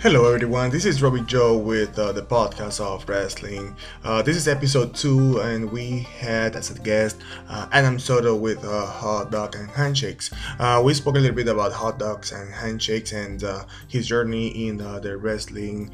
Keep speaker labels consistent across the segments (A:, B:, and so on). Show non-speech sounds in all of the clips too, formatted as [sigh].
A: Hello, everyone. This is Robbie Joe with uh, the podcast of wrestling. Uh, this is episode two, and we had as a guest uh, Adam Soto with uh, Hot Dog and Handshakes. Uh, we spoke a little bit about hot dogs and handshakes and uh, his journey in the wrestling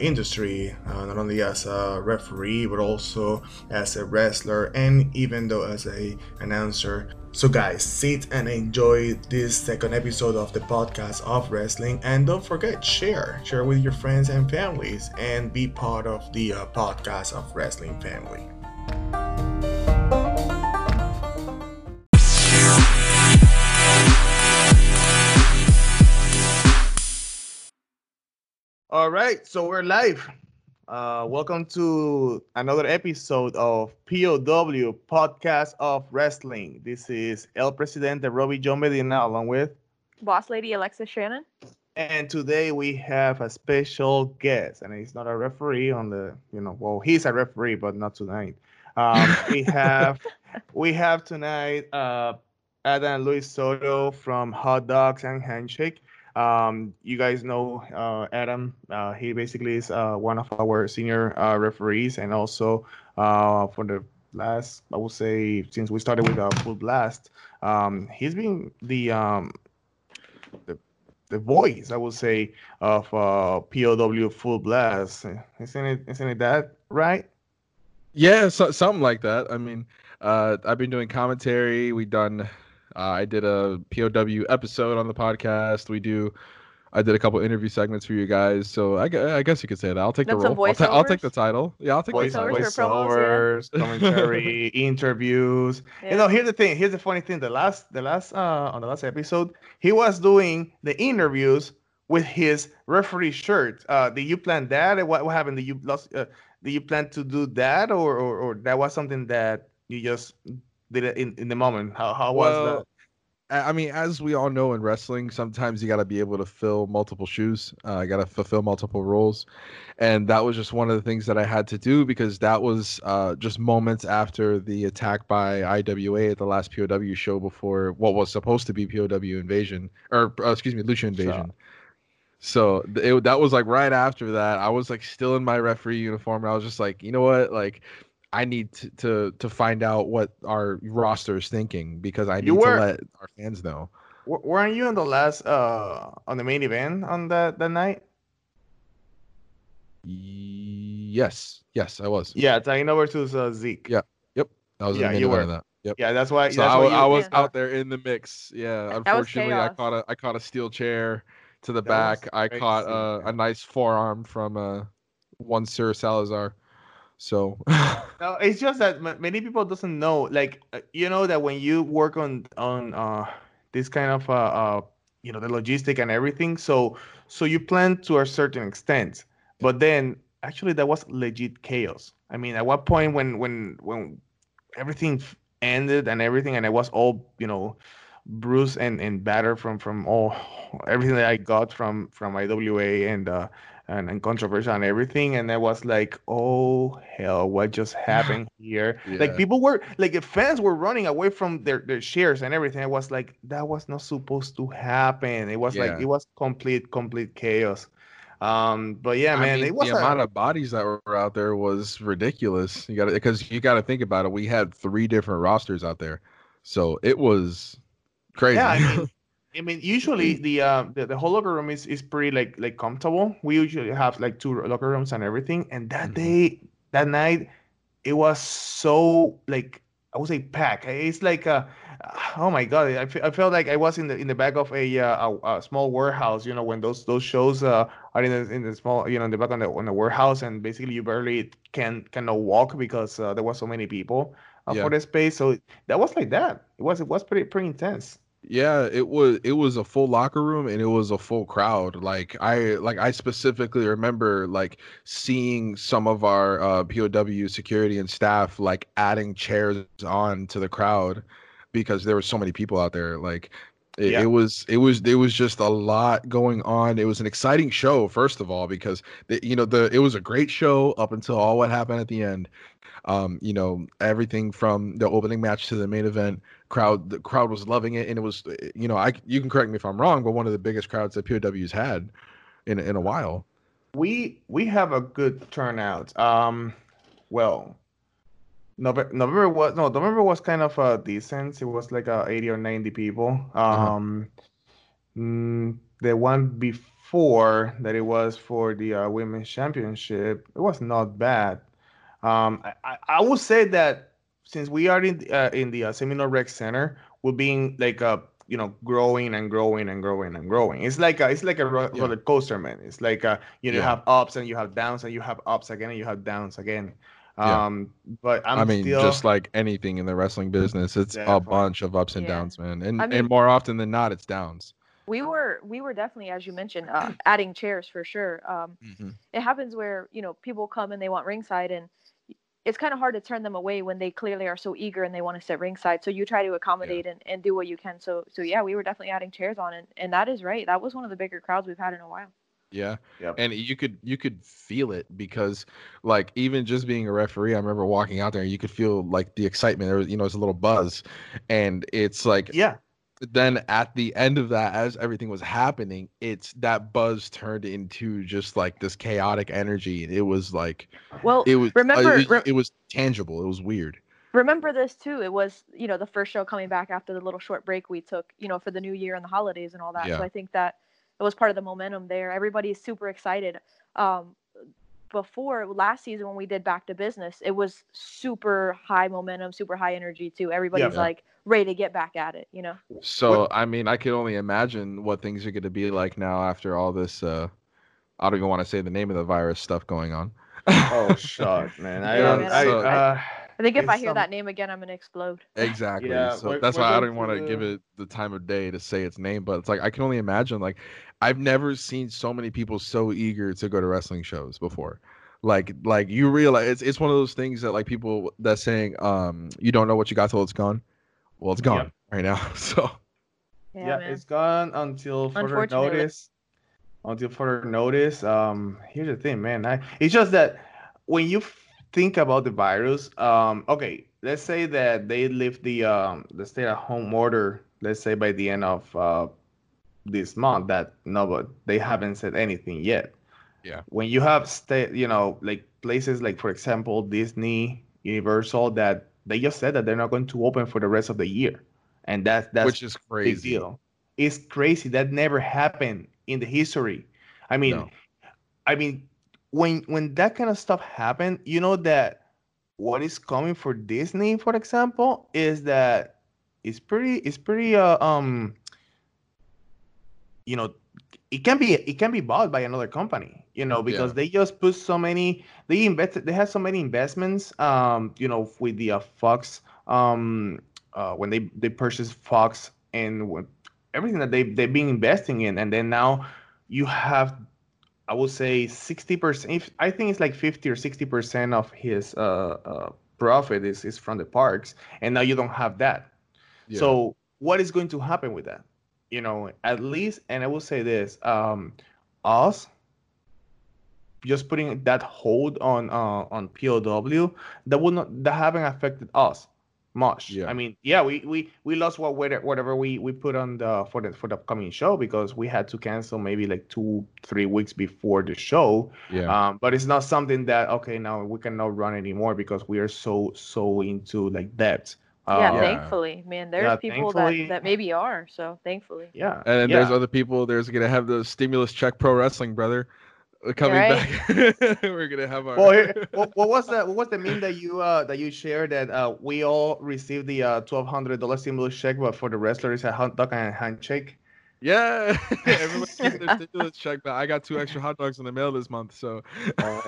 A: industry, not only as a referee but also as a wrestler, and even though as a announcer. So, guys, sit and enjoy this second episode of the podcast of wrestling. And don't forget, share, share with your friends and families, and be part of the uh, podcast of wrestling family. All right, so we're live. Uh, welcome to another episode of POW Podcast of Wrestling. This is El Presidente Robbie John Medina along with
B: Boss Lady Alexa Shannon.
A: And today we have a special guest, and he's not a referee on the, you know, well, he's a referee, but not tonight. Um, [laughs] we have we have tonight uh, Adam Luis Soto from Hot Dogs and Handshake. Um, you guys know uh, Adam. Uh, he basically is uh, one of our senior uh, referees, and also uh, for the last, I would say, since we started with a full blast, um, he's been the um, the the voice, I would say, of uh, POW Full Blast. Isn't it? Isn't it that right?
C: Yeah, so, something like that. I mean, uh, I've been doing commentary. We've done uh, I did a POW episode on the podcast. We do. I did a couple interview segments for you guys, so I, I guess you could say that. I'll take the role. I'll, ta- I'll, take the title. Yeah, I'll take
A: Voice,
C: the title.
A: Voiceovers, yeah. [laughs] commentary, interviews. Yeah. You know, here's the thing. Here's the funny thing. The last, the last, uh, on the last episode, he was doing the interviews with his referee shirt. Uh, did you plan that? What, what happened? Did you lost? Uh, did you plan to do that, or, or, or that was something that you just did it in, in the moment? How how well, was that?
C: I mean, as we all know in wrestling, sometimes you got to be able to fill multiple shoes. Uh, I got to fulfill multiple roles, and that was just one of the things that I had to do because that was uh, just moments after the attack by IWA at the last POW show before what was supposed to be POW invasion, or uh, excuse me, Lucha invasion. Sure. So it, that was like right after that. I was like still in my referee uniform. And I was just like, you know what, like I need to, to, to find out what our roster is thinking because I need were, to let our fans know.
A: Weren't you on the last uh on the main event on that that night?
C: Yes, yes, I was.
A: Yeah, Taino versus uh, Zeke.
C: Yeah, yep.
A: That was yeah, you were. That.
C: Yep.
A: Yeah, that's why.
C: So
A: that's
C: I,
A: why you,
C: I was yeah. out there in the mix. Yeah, unfortunately, I caught a I caught a steel chair to the that back. I caught uh, a nice forearm from uh, one Sir Salazar. So
A: no, it's just that many people doesn't know. Like uh, you know that when you work on on uh, this kind of uh, uh, you know the logistic and everything, so so you plan to a certain extent, but then actually that was legit chaos. I mean, at what point when when when everything ended and everything, and it was all you know bruised and and battered from from all everything that I got from from IWA and uh and, and controversial and everything and i was like oh hell what just [laughs] happened here? Yeah. like people were like fans were running away from their, their shares and everything i was like that was not supposed to happen. It was yeah. like it was complete complete chaos. Um but yeah man
C: mean,
A: it was
C: the a... amount of bodies that were out there was ridiculous. You got because you got to think about it we had three different rosters out there. So it was crazy
A: yeah I mean, [laughs] I mean, usually the uh the, the whole locker room is, is pretty like like comfortable. We usually have like two locker rooms and everything. And that mm-hmm. day, that night, it was so like I would say packed. It's like uh oh my god, I, f- I felt like I was in the in the back of a, uh, a, a small warehouse. You know, when those those shows uh, are in the in the small you know in the back on the on the warehouse, and basically you barely can cannot walk because uh, there was so many people uh, yeah. for the space. So that was like that. It was it was pretty pretty intense.
C: Yeah, it was it was a full locker room and it was a full crowd. Like I like I specifically remember like seeing some of our uh, POW security and staff like adding chairs on to the crowd because there were so many people out there. Like it, yeah. it, was it was it was just a lot going on. It was an exciting show, first of all, because the, you know the it was a great show up until all what happened at the end. Um, you know everything from the opening match to the main event crowd the crowd was loving it and it was eh, you know i you can correct me if i'm wrong but one of the biggest crowds that pow's had in in a while.
A: we we have a good turnout. Um, well, November, November was no November was kind of uh, decent. It was like uh, 80 or 90 people.
C: Uh-huh.
A: Um, mm, the one before that it was for the uh, women's championship, it was not bad. Um, I, I I would say that since we are in the, uh, in the uh, Seminole Rec Center, we're being like uh you know growing and growing and growing and growing. It's like a, it's like a ro-
C: Yeah.
A: roller coaster, man. It's like uh you know you have ups and you have downs and you have ups again and you have downs again.
C: Yeah.
A: Um, but I'm
C: i mean,
A: still
C: just like anything in the wrestling business, it's a bunch of ups and
B: Yeah.
C: downs, man. And
B: I mean-
C: and more often than not, it's downs.
B: We were we were definitely, as you mentioned, uh, adding chairs for sure. Um, it happens where you know people come and they want ringside, and it's kind of hard to turn them away when they clearly are so eager and they want to sit ringside. So you try to accommodate and, and do what you can. So so yeah, we were definitely adding chairs on, and and that is right. That was one of the bigger crowds we've had in a while.
C: Yeah.
A: Yep.
C: And you could you could feel it because like even just being a referee, I remember walking out there and you could feel like the excitement. There was you know, it's a little buzz. And it's like
A: yeah
C: then at the end of that, as everything was happening, it's that buzz turned into just like this chaotic energy. It was like
B: Well,
C: it was uh,
B: remember-
C: it, was it was tangible. It was weird.
B: remember this too. It was you know the first show coming back after the little short break we took, you know, for the new year and the holidays and all that.
C: Yeah.
B: So I think that it was part of the momentum there. Everybody's super excited. Um, before last season when we did back to business, it was super high momentum, super high energy too. Everybody's
C: Yeah.
B: like ready to get back at it, you know.
C: So I mean, I can only imagine what things are going to be like now after all this. uh I don't even want to say the name of the virus stuff going on.
A: oh [laughs] shut man I
B: Yeah,
A: don't
B: man,
A: I,
C: so-
A: uh,
B: I think if I hear
A: some-
B: that name again, I'm gonna explode.
C: Exactly.
A: Yeah,
C: so
A: we're-
C: that's
A: we're
C: why I
A: going
C: don't want to
A: to-
C: give it the time of day to say its name, but it's like I can only imagine like I've never seen so many people so eager to go to wrestling shows before. Like like you realize it's it's one of those things that like people that saying um you don't know what you got till it's gone. Well, it's gone
A: Yep.
C: right now. [laughs] So
B: Yeah,
A: yeah, it's gone until further notice. Until further notice. Um, here's the thing, man. I, it's just that when you f- think about the virus, um, okay, let's say that they lift the um the stay-at-home order. Let's say by the end of uh this month. That no, but they haven't said anything yet.
C: Yeah.
A: When you have stay, you know, like places like for example Disney, Universal, that they just said that they're not going to open for the rest of the year, and that that's
C: which is crazy.
A: deal. It's crazy. That never happened in the history. I mean,
C: No.
A: I mean, when when that kind of stuff happened, you know that what is coming for Disney, for example, is that it's pretty it's pretty uh, um you know it can be it can be bought by another company you know because
C: Yeah.
A: they just put so many they invested they have so many investments um you know with the uh, fox um uh, when they they purchased fox and everything that they they've been investing in and then now you have i would say 60% if i think it's like 50 or 60% of his uh, uh profit is is from the parks and now you don't have that
C: Yeah.
A: so what is going to happen with that? You know, at least, and I will say this: um, us just putting that hold on uh, on POW that would not that haven't affected us much.
C: Yeah.
A: I mean, yeah, we we we lost what whatever whatever we we put on the for the for the upcoming show because we had to cancel maybe like two three weeks before the show.
C: yeah.
A: Um, but it's not something that okay now we cannot run anymore because we are so so into like debt.
B: yeah,
A: Uh,
C: Yeah.
B: thankfully, man. There's
A: Yeah,
B: people that that maybe are. So thankfully.
A: Yeah.
C: And then
A: yeah.
C: there's other people. There's gonna have the stimulus check pro wrestling, brother, coming
B: right.
C: back. [laughs] We're gonna have our.
A: Well, here, what, what was that? What was the meme that you uh that you shared that uh we all received the uh twelve hundred dollar stimulus check, but for the wrestlers a hot dog and a handshake.
C: yeah, [laughs] [laughs] everyone's getting their stimulus check, but I got two extra hot dogs in the mail this month, so.
B: There,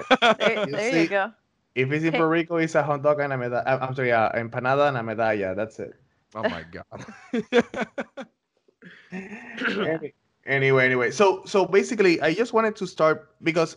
A: You
B: there
A: see?
B: you go.
A: If it's in Puerto Rico, it's a hot dog and a medalla. I'm sorry, uh, empanada and a medalla. That's it.
C: oh my god.
A: Any- anyway, anyway, so so basically, I just wanted to start because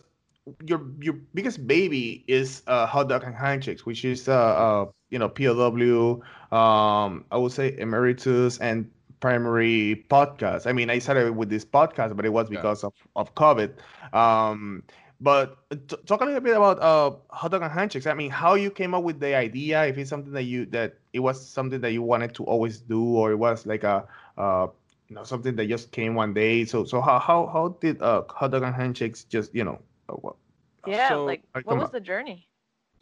A: your your biggest baby is uh, hot dog and handshakes, which is uh, uh you know POW, um I would say emeritus and primary podcast. I mean, I started with this podcast, but it was
C: Yeah.
A: because of of COVID. Um, but t- talk a little bit about uh hot dog and handshakes. I mean, how you came up with the idea? If it's something that you that it was something that you wanted to always do, or it was like a uh you know something that just came one day. So so how how how did uh hot dog and handshakes just you know uh, what?
B: Yeah,
C: So-
B: like
A: Like,
B: what was
A: on.
B: the journey?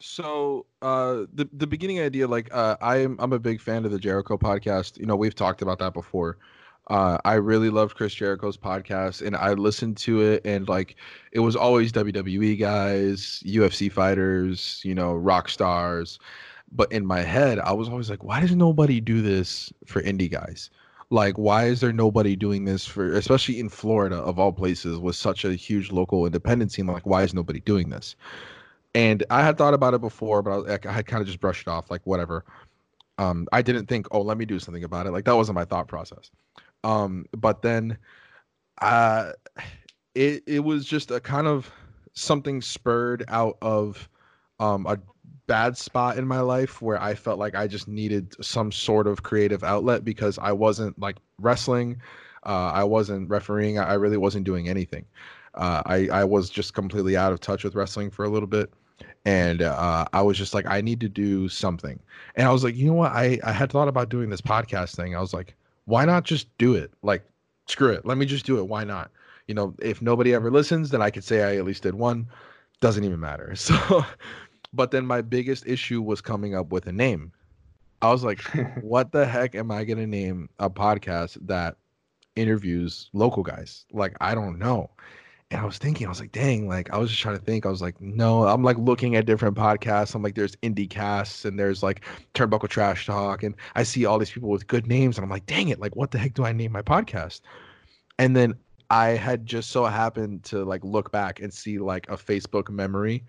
C: So uh the the beginning idea, like uh I'm I'm a big fan of the Jericho podcast. You know, we've talked about that before. Uh I really loved Chris Jericho's podcast and I listened to it and like it was always WWE guys, UFC fighters, you know, rock stars. But in my head, I was always like, why does nobody do this for indie guys? Like, why is there nobody doing this for, especially in Florida of all places, with such a huge local independent scene? Like, why is nobody doing this? and I had thought about it before, but I, I had kind of just brushed it off, like whatever. Um, I didn't think, oh, let me do something about it. Like that wasn't my thought process. Um, but then, uh, it it was just a kind of something spurred out of um a bad spot in my life where I felt like I just needed some sort of creative outlet because I wasn't like wrestling, uh, I wasn't refereeing, I really wasn't doing anything. Uh, I I was just completely out of touch with wrestling for a little bit, and uh, I was just like, I need to do something. And I was like, you know what? I I had thought about doing this podcast thing. I was like, why not just do it? Like, screw it. Let me just do it. Why not? You know, if nobody ever listens, then I could say I at least did one. Doesn't even matter. [laughs] So, but then my biggest issue was coming up with a name. I was like, [laughs] what the heck am I gonna name a podcast that interviews local guys? Like, I don't know. And I was thinking, I was like, dang, like I was just trying to think. I was like, no, I'm like looking at different podcasts. I'm like, there's indie casts and there's like Turnbuckle Trash Talk, and I see all these people with good names, and I'm like, dang it, like what the heck do I name my podcast? And then I had just so happened to like look back and see like a Facebook memory,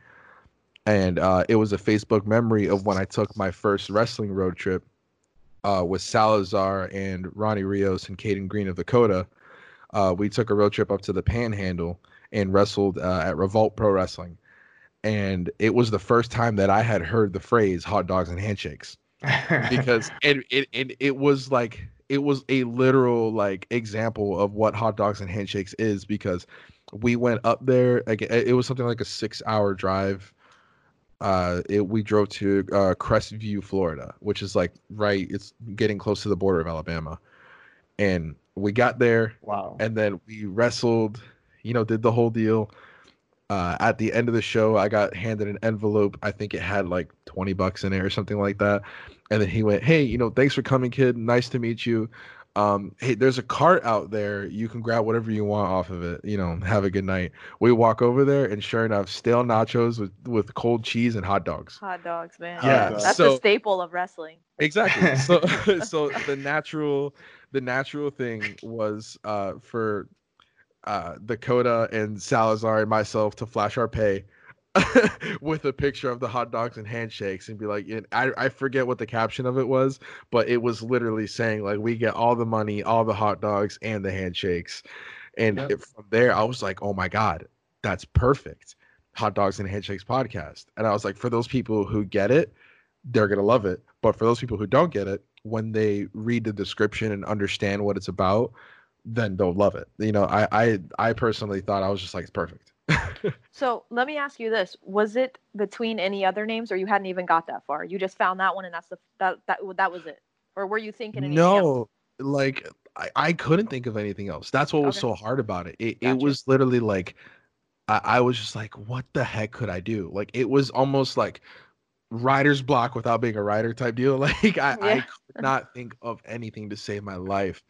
C: and uh, it was a Facebook memory of when I took my first wrestling road trip uh, with Salazar and Ronnie Rios and Caden Green of Dakota. Uh, we took a road trip up to the Panhandle and wrestled uh, at Revolt Pro Wrestling, and it was the first time that I had heard the phrase "hot dogs and handshakes." because [laughs] it, it it it was like it was a literal like example of what hot dogs and handshakes is because we went up there like it it was something like a six hour drive uh it, we drove to uh crestview florida which is like right it's getting close to the border of alabama. And we got there
A: wow.
C: and then we wrestled you know did the whole deal. Uh, at the end of the show i got handed an envelope. I think it had like 20 bucks in it or something like that. And then he went hey you know thanks for coming kid. Nice to meet you um hey there's a cart out there. You can grab whatever you want off of it you know have a good night. We walk over there and sure enough stale nachos with with cold cheese and hot dogs.
B: Hot dogs, man.
C: Yeah,
B: That's
C: so-
B: the staple of wrestling.
C: exactly. [laughs] So [laughs] so the natural the natural thing was uh for uh dakota and salazar and myself to flash our pay [laughs] with a picture of the hot dogs and handshakes and be like and I, I forget what the caption of it was but it was literally saying like we get all the money all the hot dogs and the handshakes and
A: Yep.
C: it- from there i was like oh my god that's perfect hot dogs and handshakes podcast and i was like for those people who get it they're gonna love it. But for those people who don't get it, when they read the description and understand what it's about, then they'll love it. You know, I I I personally thought I was just like it's perfect. [laughs]
B: So let me ask you this: Was it between any other names, or you hadn't even got that far? You just found that one, and that's the that that that was it, or were you thinking anything else?
C: no, like I, I couldn't think of anything else. That's what was so hard about it. It
B: Gotcha.
C: it was literally like I, I was just like, what the heck could I do? Like it was almost like writer's block without being a writer type deal. [laughs] Like I, I could not think of anything to save my life.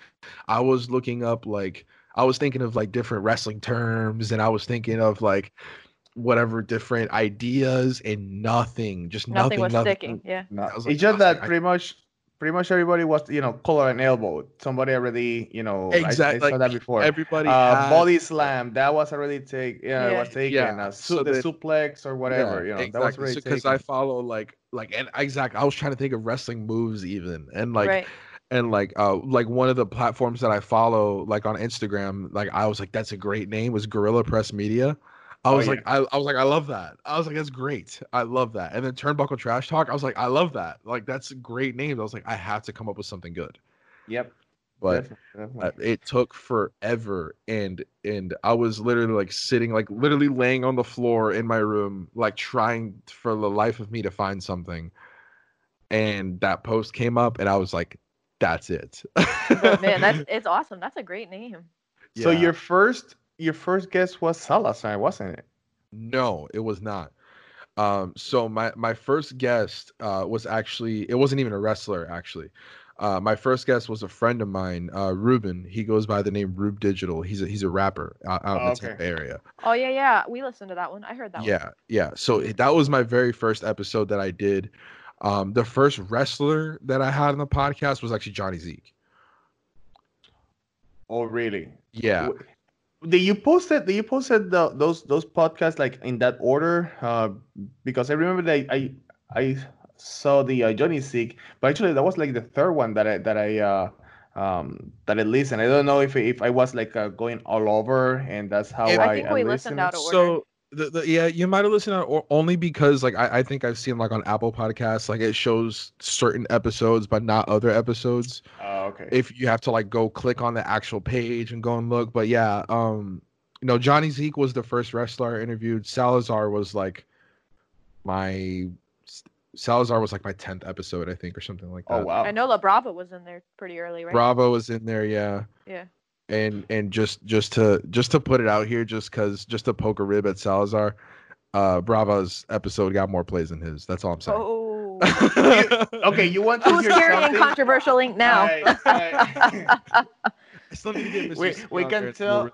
C: I was looking up like I was thinking of like different wrestling terms and I was thinking of like whatever different ideas and nothing, just
B: Nothing,
C: nothing,
B: was
C: nothing.
B: sticking. Yeah.
A: No,
C: I was like,
A: it's just that
C: I-
A: pretty much, pretty much everybody was, you know, collar and elbow. Somebody already, you know, I-
C: Exactly.
A: I, saw that before.
C: Everybody
A: uh,
C: had-
A: body slam that was already take, yeah, it
B: Yeah.
A: was taken.
C: Yeah,
A: Uh,
C: so
A: su- the suplex or whatever, you know, that was already
C: because
A: taken.
C: I follow like like and exactly I was trying to think of wrestling moves even and like
B: right.
C: And like uh like one of the platforms that I follow like on Instagram like I was like that's a great name was Gorilla Press Media. I
A: Oh,
C: was
A: yeah.
C: like I, I was like I love that. I was like that's great. I love that. And then Turnbuckle Trash Talk I was like I love that. Like that's great names. I was like I have to come up with something good.
A: Yep.
C: But
A: definitely,
C: uh,
A: definitely.
C: it took forever and and i was literally like sitting like literally laying on the floor in my room like trying for the life of me to find something and that post came up and i was like that's it.
B: but man, that's [laughs] it's awesome. That's a great name.
A: So your first your first guest was Salazar, wasn't it?
C: No, it was not. Um, so my my first guest uh, was actually it wasn't even a wrestler actually. Uh, my first guest was a friend of mine, uh, Ruben. He goes by the name Rube Digital. He's a he's a rapper out, out in the Tampa area.
B: Oh yeah, yeah. We listened to that one. I heard that
C: yeah,
B: one.
C: Yeah, So that was my very first episode that I did. Um, the first wrestler that I had on the podcast was actually Johnny Zeke.
A: Oh really?
C: Yeah.
A: Did you posted did you posted the, those those podcasts like in that order? Uh, because I remember that I I saw the uh, Johnny Zeke, but actually that was like the third one that I that I uh, um, that I listened. I don't know if if I was like uh, going all over, and that's how I,
B: I think we listened out of order.
C: So the, the, yeah, you might have listened out only because like I, I think I've seen like on Apple Podcasts, like it shows certain episodes but not other episodes.
A: Oh, okay.
C: If you have to like go click on the actual page and go and look, but yeah, um, you know, Johnny Zeke was the first wrestler I interviewed. Salazar was like my Salazar was like my tenth episode, I think, or something like
A: oh, that.
C: Oh
A: wow!
B: I know La Brava was in there pretty early, right?
C: Brava was in there, yeah.
B: Yeah.
C: And and just just to just to put it out here, just cause just to poke a rib at Salazar, uh, Brava's episode got more plays than his. That's all I'm saying.
B: Oh. [laughs]
A: okay, you want to
B: Who's
A: hear
B: scary
A: something?
B: and controversial ink now?
A: I, I. [laughs] We- we can tell-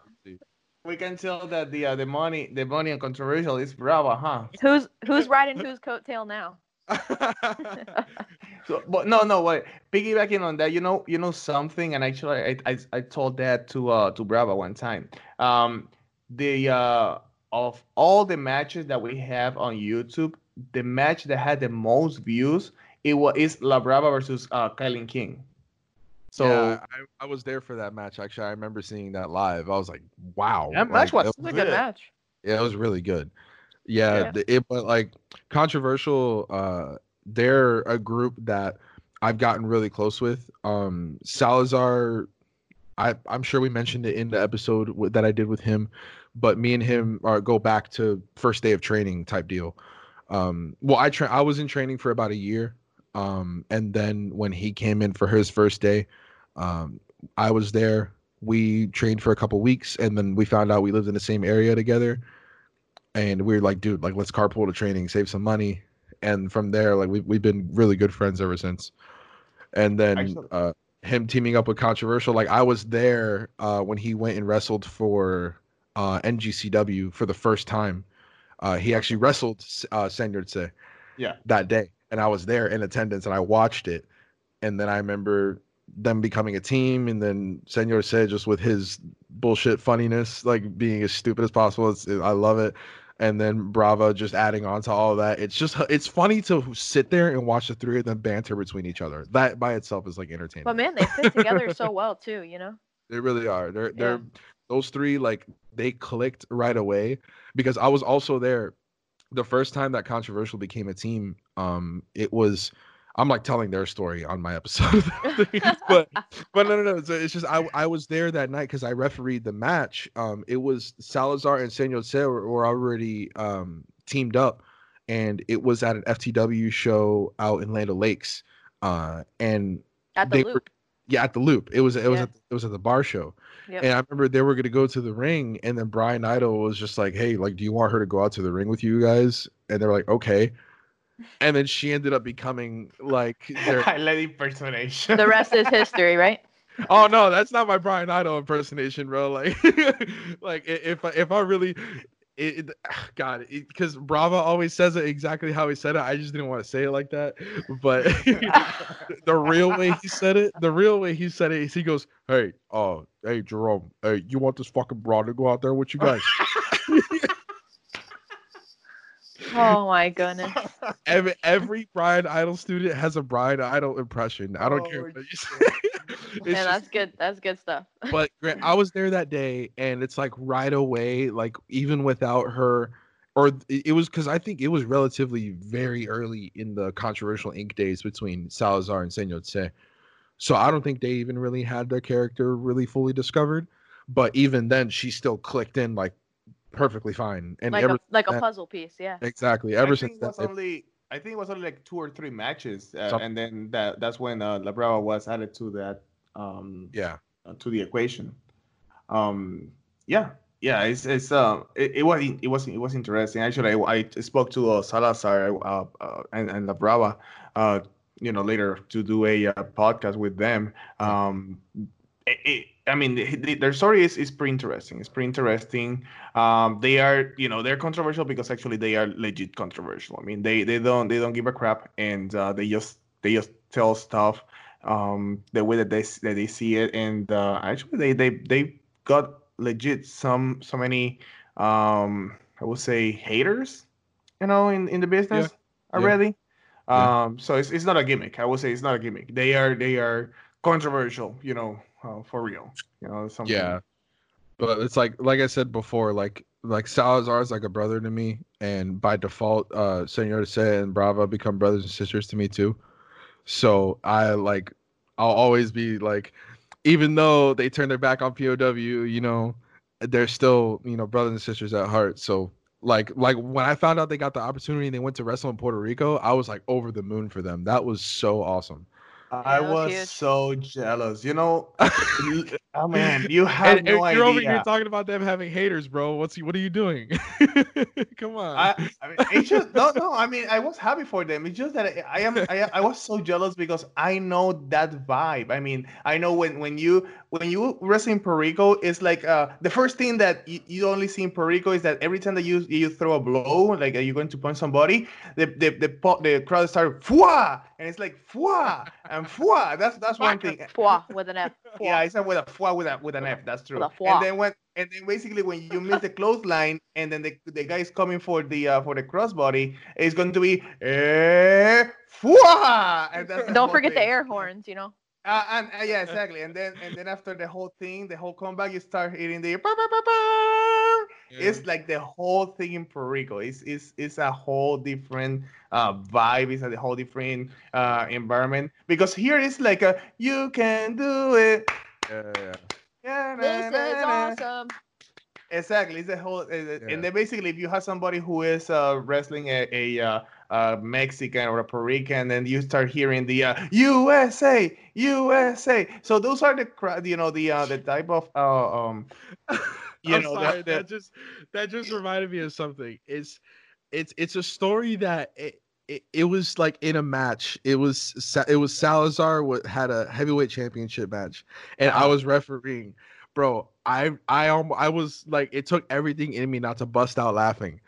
A: we can tell that the uh, the money the money and controversial is Bravo, huh?
B: who's who's riding whose coattail now? [laughs]
A: So, but no, no, wait. Piggybacking on that, you know, you know something, and actually, I, I, I told that to uh to Brava one time. Um, the uh of all the matches that we have on YouTube, the match that had the most views, it was is La Brava versus uh Kylie King. So
C: yeah, I, I was there for that match. Actually, I remember seeing that live. I was like, "Wow!"
A: That match was-
C: it
B: It's a good
A: Good.
B: match.
C: Yeah, it was really good. Yeah,
B: Yeah.
C: the- it but like controversial. Uh, they're a group that I've gotten really close with. Um, Salazar, I I'm sure we mentioned it in the episode w- that I did with him, but me and him are go back to first day of training type deal. Um, well, I tra- I was in training for about a year, um, and then when he came in for his first day, um, I was there. We trained for a couple weeks, and then we found out we lived in the same area together and we were like, dude, like let's carpool to training, save some money, and from there, like we've we've been really good friends ever since. And then
A: Excellent.
C: uh, him teaming up with controversial, like I was there uh, when he went and wrestled for uh, NGCW for the first time. Uh, he actually wrestled uh, Senor Tse
A: yeah,
C: that day, and I was there in attendance, and I watched it. And then I remember them becoming a team, and then Senor Tse just with his bullshit funniness, like being as stupid as possible. It's, I love it. And then Brava just adding on to all that. It's just it's funny to sit there and watch the three of them banter between each other. That by itself is like entertaining.
B: But man, they fit together so [laughs] well too. You know.
C: They really are. They're
B: Yeah.
C: they're those three like they clicked right away because I was also there the first time that controversial became a team. Um, it was I'm like telling their story on my episode, [laughs] but but no no no. So it's just I I was there that night because I refereed the match. Um, it was Salazar and Senor Tse were, were already um teamed up, and it was at an FTW show out in Land Lakes. Uh, and
B: At the
C: they were- yeah, at the loop. It was it was
B: Yeah.
C: at, it was at the bar show.
B: Yep.
C: And I remember they were gonna go to the ring, and then Brian Idol was just like, "Hey, like, do you want her to go out to the ring with you guys?" And they were like, "Okay." And then she ended up becoming like, their... [laughs]
A: highlight impersonation.
B: the rest is history, right? [laughs]
C: "Oh no, that's not my Brian Idol impersonation, bro." Like, [laughs] like if I, if I really, it, it, God, because Brava always says it exactly how he said it. I just didn't want to say it like that, but the real way he said it, the real way he said it is he goes, "Hey, uh, hey Jerome, hey, you want this fucking broad to go out there with you guys?"
B: Oh my goodness. [laughs]
C: every every Brian Idol student has a Brian Idol impression. I don't
A: Oh,
C: care what you say. [laughs] It's
B: And
C: just-
B: that's good. That's good stuff. [laughs]
C: but Grant, I was there that day, and it's like right away, like even without her, or it it was because I think it was relatively very early in the controversial ink days between Salazar and Senor Tse. So I don't think they even really had their character really fully discovered. But even then, she still clicked in like perfectly fine. And
B: like
C: ever
B: a like a
C: that-
B: puzzle piece. Yeah.
C: exactly
A: I
C: ever
A: think
C: since
A: it
C: that,
A: was only I think it was only like two or three matches, uh, and then that that's when uh, La Brava was added to that. Um,
C: yeah.
A: Uh, to the equation. Um, yeah, yeah, it's it's uh it, it was it was it was interesting. Actually, I, I spoke to uh, Salazar uh, uh, and, and La Brava, uh, you know, later to do a uh, podcast with them. Um, it, it, I mean, the, their story is, is pretty interesting. It's pretty interesting. Um, they are, you know, they're controversial because actually they are legit controversial. I mean, they they don't they don't give a crap, and uh, they just they just tell stuff um, the way that they that they see it, and uh, actually they they they got legit some so many um, I would say haters, you know, in in the business yeah. already. Yeah. Um, so it's it's not a gimmick. I would say it's not a gimmick. They are they are controversial, you know, uh, for real. You know, something.
C: Yeah, but it's like like I said before, like like Salazar is like a brother to me, and by default, uh, Senor Tse and Brava become brothers and sisters to me too. So I like, I'll always be like, even though they turn their back on POW, you know, they're still you know brothers and sisters at heart. So like like when I found out they got the opportunity and they went to wrestle in Puerto Rico, I was like over the moon for them. That was so awesome.
A: I was huge. so jealous. You know, [laughs] oh man, you have and, no
C: and you're
A: idea.
C: over here talking about them having haters, bro. What's what are you doing? [laughs] Come on.
A: I, I mean, it's just no, no. I mean, I was happy for them. It's just that I, I am, I, I was so jealous because I know that vibe. I mean, I know when when you when you wrestle in Puerto Rico, it's like uh, the first thing that you, you only see in Puerto Rico is that every time that you you throw a blow, like you're going to punch somebody, the the the, the crowd start fwa, and it's like fwa and fwa. That's that's one thing. [laughs]
B: Fwa with an F.
A: Fwa. [laughs] Yeah, it's with a fwa with a with an F. That's true. And then when and then basically when you miss the clothesline and then the, the guy is coming for the uh, for the crossbody, it's going to be eh, fwa. And
B: that's don't forget thing. the air horns, you know.
A: Uh, and uh, yeah, exactly. And then and then after the whole thing, the whole comeback, you start hitting the. Yeah. It's like the whole thing in Puerto Rico. It's it's it's a whole different uh, vibe. It's a whole different uh, environment because here it's like a you can do it.
C: Yeah.
B: yeah this na, is na, awesome.
A: Exactly, it's a whole, uh, yeah. and then basically, if you have somebody who is uh, wrestling a, a uh, uh, Mexican or a Puerto Rican, and you start hearing the uh, USA, USA. So those are the you know the uh, the type of uh, um [laughs]
C: you know sorry, that, that, that just that just reminded me of something. It's it's it's a story that it, it, it was like in a match. It was it was Salazar had a heavyweight championship match, and I uh-huh. was refereeing. Bro, I I I was like, it took everything in me not to bust out laughing,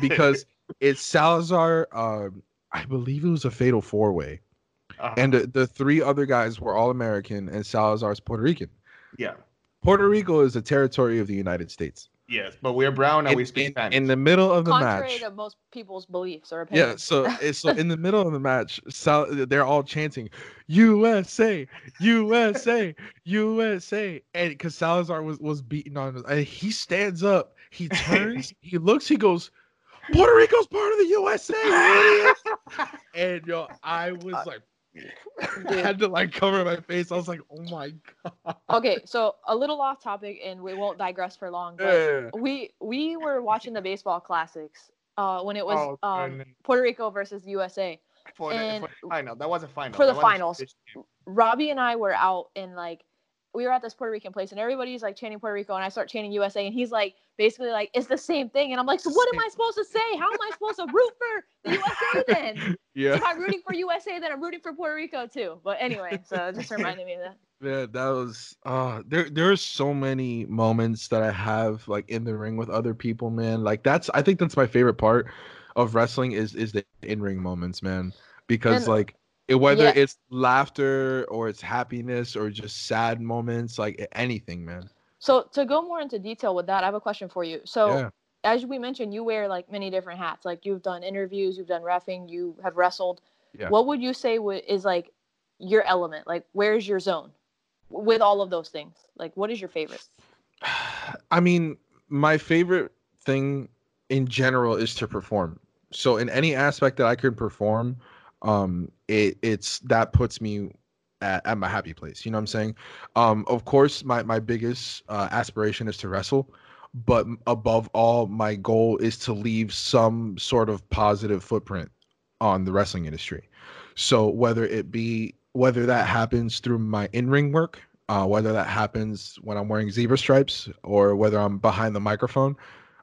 C: because [laughs] it's Salazar. Um, I believe it was a fatal four way, uh-huh. and the, the three other guys were all American, and Salazar's Puerto Rican.
A: Yeah,
C: Puerto Rico is a territory of the United States.
A: Yes, but we're brown and
C: in,
A: we speak
C: in,
A: Spanish.
C: In the middle of the
B: Contrary
C: match.
B: to most people's beliefs or opinions.
C: Yeah, so eh, so [laughs] in the middle of the match, Sal, they're all chanting USA, USA, USA, and because Salazar was was beaten on, and he stands up, he [laughs] turns, he looks, he goes, Puerto Rico's part of the USA, [laughs] and yo, I was uh, like, I had to like cover my face. I was like, oh my god.
B: Okay, so a little off topic, and we won't digress for long. But yeah. we we were watching the baseball classics uh, when it was oh, um, Puerto Rico versus USA.
A: For the, for the, final, that was a final.
B: For the finals, Robbie and I were out in like we were at this Puerto Rican place and everybody's like chanting Puerto Rico and I start chanting USA and he's like basically like it's the same thing and I'm like so what am I supposed to say? How am I supposed to root for the USA [laughs] then?
C: Yeah.
B: If I'm rooting for USA then I'm rooting for Puerto Rico too. But anyway, so just reminded me of that.
C: Yeah, that was uh there there's so many moments that I have like in the ring with other people, man. Like that's I think that's my favorite part of wrestling is is the in-ring moments, man. Because and, like it, whether yeah. it's laughter or it's happiness or just sad moments, like anything, man.
B: So to go more into detail with that, I have a question for you. So yeah. as we mentioned, you wear like many different hats. Like you've done interviews, you've done refing, you have wrestled. Yeah. What would you say is like your element? Like where's your zone with all of those things? Like what is your favorite? [sighs]
C: I mean, my favorite thing in general is to perform. So in any aspect that I can perform, um it it's that puts me at, at my happy place you know what i'm saying um of course my my biggest uh, aspiration is to wrestle but above all my goal is to leave some sort of positive footprint on the wrestling industry. So whether it be whether that happens through my in-ring work, uh, whether that happens when I'm wearing zebra stripes, or whether I'm behind the microphone,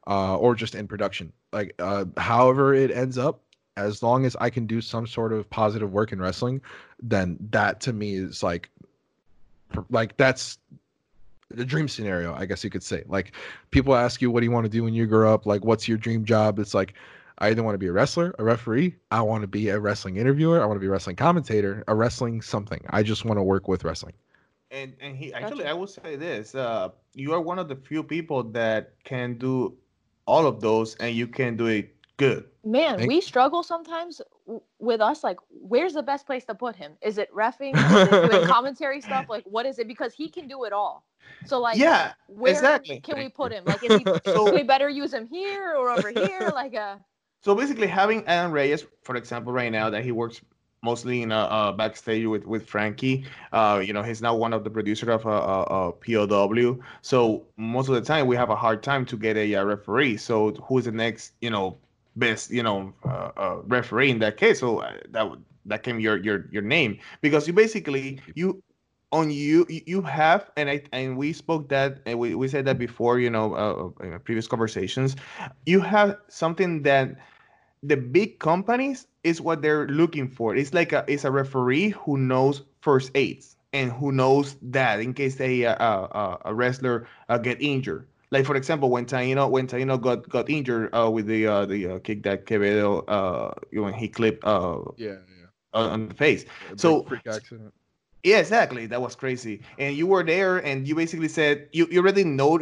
C: uh, or just in production, like uh, however it ends up, as long as I can do some sort of positive work in wrestling, then that to me is like, like that's the dream scenario, I guess you could say. Like people ask you, what do you want to do when you grow up? Like, what's your dream job? It's like, I either want to be a wrestler, a referee, I want to be a wrestling interviewer, I want to be a wrestling commentator, a wrestling something. I just want to work with wrestling.
A: And and he actually, I will say this: uh, you are one of the few people that can do all of those, and you can do it good.
B: Man, Thank we struggle sometimes with us. Like, where's the best place to put him? Is it refing? Is it [laughs] commentary stuff? Like, what is it? Because he can do it all. So, like,
A: yeah,
B: where
A: exactly.
B: can we put him? Like, is he? [laughs] so, we better use him here or over here? [laughs] Like, uh.
A: So basically, having Adam Reyes, for example, right now that he works mostly in a, backstage with with Frankie. Uh, you know, he's now one of the producer of a, a, a, POW. So most of the time, we have a hard time to get a, a referee. So who's the next, you know, best, you know, uh, uh, referee in that case? So uh, that that came your your your name because you basically you on you you have and I and we spoke that and we, we said that before you know uh, in previous conversations you have something that the big companies is what they're looking for. It's like a it's a referee who knows first aids and who knows that in case a a, a wrestler uh, get injured. Like for example, when Taino when Taino got got injured uh, with the uh, the uh, kick that Quevedo uh, when he clipped uh,
C: yeah, yeah.
A: on the face.
C: Yeah,
A: so
C: freak accident.
A: Yeah, exactly. That was crazy. And you were there, and you basically said you, you already know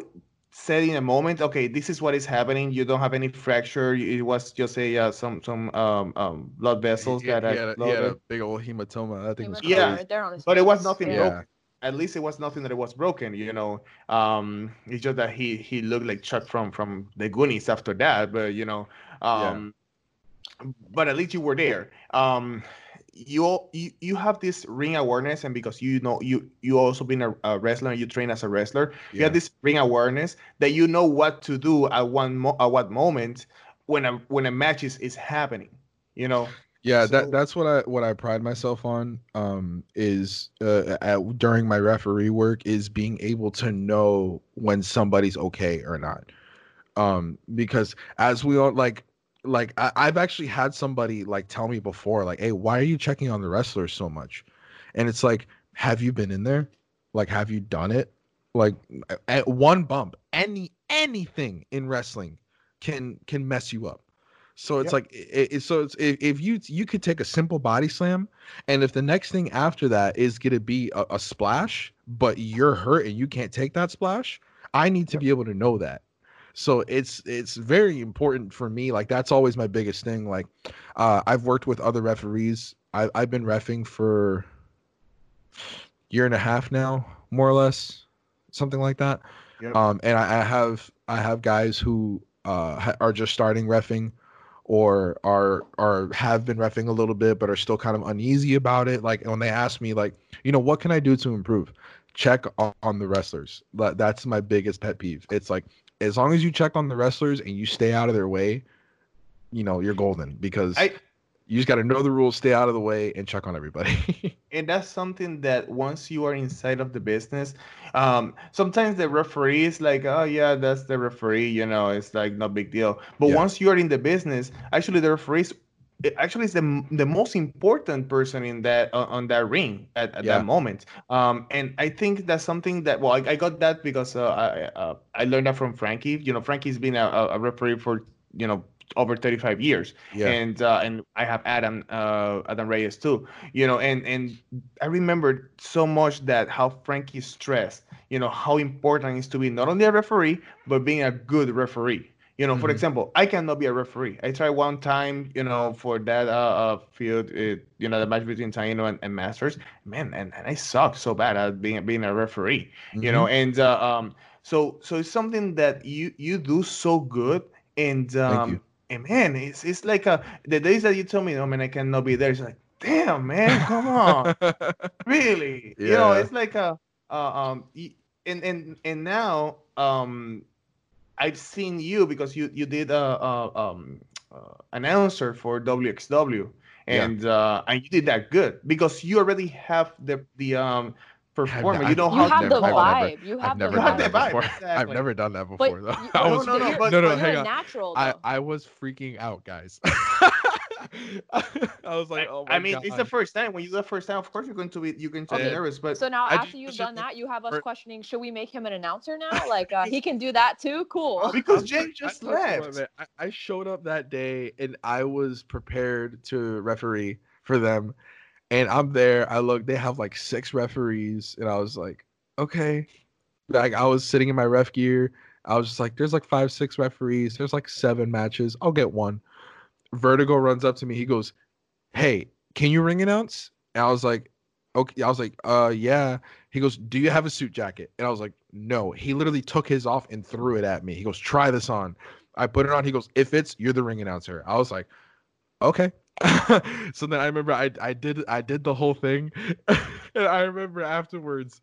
A: said in a moment, okay, this is what is happening. You don't have any fracture. It was just a uh, some some um, um, blood vessels
C: he,
A: that
C: he, had, a, he had a big old hematoma. I think it was
A: yeah,
B: right
A: but it was nothing yeah. At least it was nothing that it was broken. You know, um, it's just that he he looked like Chuck from from the Goonies after that. But you know, um, yeah. but at least you were there. Um, you you you have this ring awareness and because you know you you also been a, a wrestler and you train as a wrestler yeah. you have this ring awareness that you know what to do at one mo- at what moment when a when a match is, is happening you know
C: yeah so, that that's what i what i pride myself on um is uh, at, during my referee work is being able to know when somebody's okay or not um because as we all like like I, have actually had somebody like tell me before, like, "Hey, why are you checking on the wrestlers so much?" And it's like, have you been in there? Like, have you done it? Like, at one bump, any anything in wrestling can can mess you up. So it's yep. like, it, it, so it's if, if you you could take a simple body slam, and if the next thing after that is gonna be a, a splash, but you're hurt and you can't take that splash, I need to be able to know that so it's it's very important for me like that's always my biggest thing like uh, i've worked with other referees I, i've been refing for year and a half now more or less something like that yep. um and I, I, have i have guys who uh are just starting refing or are are have been refing a little bit but are still kind of uneasy about it. Like when they ask me like you know what can i do to improve? Check on, on the wrestlers. That, that's my biggest pet peeve. It's like as long as you check on the wrestlers and you stay out of their way, you know, you're golden because I, you just got to know the rules, stay out of the way, and check on everybody. [laughs]
A: and that's something that once you are inside of the business, um, sometimes the referee is like, oh, yeah, that's the referee, you know, it's like no big deal. But yeah. once you are in the business, actually, the referees actually is the the most important person in that uh, on that ring at, at yeah. that moment. Um, and I think that's something that well, I, I got that because uh, I uh, I learned that from Frankie. You know, Frankie's been a, a referee for you know over 35 years yeah. and uh, and i have adam uh, adam reyes too you know and and i remember so much that how frankie stressed you know how important it is to be not only a referee but being a good referee you know, mm-hmm. for example, I cannot be a referee. I tried one time, you know, for that uh, uh field, it, you know, the match between Taino and, and Masters. Man, and, and I suck so bad at being being a referee. Mm-hmm. You know, mm-hmm. and uh, um, so so it's something that you you do so good, and um, and man, it's it's like a, the days that you told me, oh man, I cannot be there. It's like, damn, man, come on, [laughs] really? Yeah. You know, it's like a uh, um, and and and now um I've seen you because you you did a, a um uh, announcer for WXW, and yeah. uh, and you did that good because you already have the the um performer.
B: you
A: know
B: how you have the vibe. you have,
C: I've never
B: the
C: done
B: that
C: before. Exactly. I've never done that before
B: but
C: though.
B: You, [laughs]
C: I was,
B: no, no, no, but,
C: no, no,
B: hang on. Natural,
C: I, I was freaking out, guys. [laughs] [laughs] I was like, oh
A: I mean,
C: God.
A: it's the first time. When you do the first time, of course you're going to be you're going to okay. be nervous. But
B: so now, after you've done that, you have us for... questioning: Should we make him an announcer now? Like uh, he can do that too. Cool.
A: Because Jay just
C: I,
A: left.
C: I, I showed up that day and I was prepared to referee for them, and I'm there. I look, they have like six referees, and I was like, okay. Like I was sitting in my ref gear. I was just like, there's like five, six referees. There's like seven matches. I'll get one. Vertigo runs up to me. He goes, Hey, can you ring announce? And I was like, Okay. I was like, uh yeah. He goes, Do you have a suit jacket? And I was like, No. He literally took his off and threw it at me. He goes, Try this on. I put it on. He goes, If it's you're the ring announcer. I was like, Okay. [laughs] so then I remember I I did I did the whole thing. [laughs] and I remember afterwards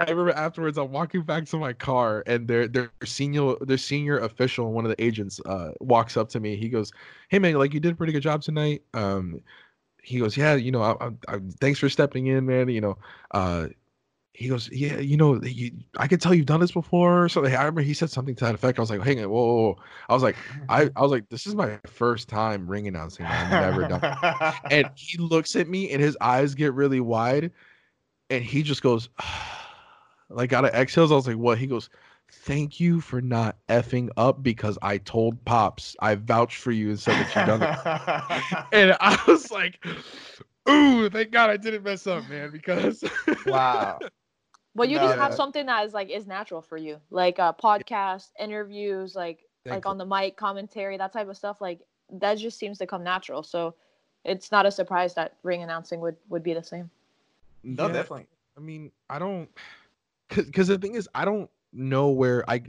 C: I remember afterwards I'm walking back to my car and their their senior their senior official, one of the agents, uh, walks up to me. He goes, "Hey man, like you did a pretty good job tonight." Um, he goes, "Yeah, you know, I, I, I, thanks for stepping in, man. You know, uh, he goes, yeah, you know, you, I could tell you've done this before. So I remember he said something to that effect. I was like, hang on, whoa, whoa, whoa. I was like, I, I was like, this is my first time ring announcing. I've never done. and [laughs] he looks at me and his eyes get really wide, and he just goes [sighs] like out of exhales. I was like, what? He goes, thank you for not effing up because I told Pops I vouched for you and said that you done it. [laughs] and [laughs] I was like, ooh, thank God I didn't mess up, man, because
A: wow.
B: Well, you no, just have something that is like is natural for you, like uh, podcast interviews, like Thank like you. on the mic commentary, that type of stuff. Like that just seems to come natural. So it's not a surprise that ring announcing would would be the same.
A: No, yeah. definitely.
C: I mean, I don't [sighs] because the thing is, I don't know where I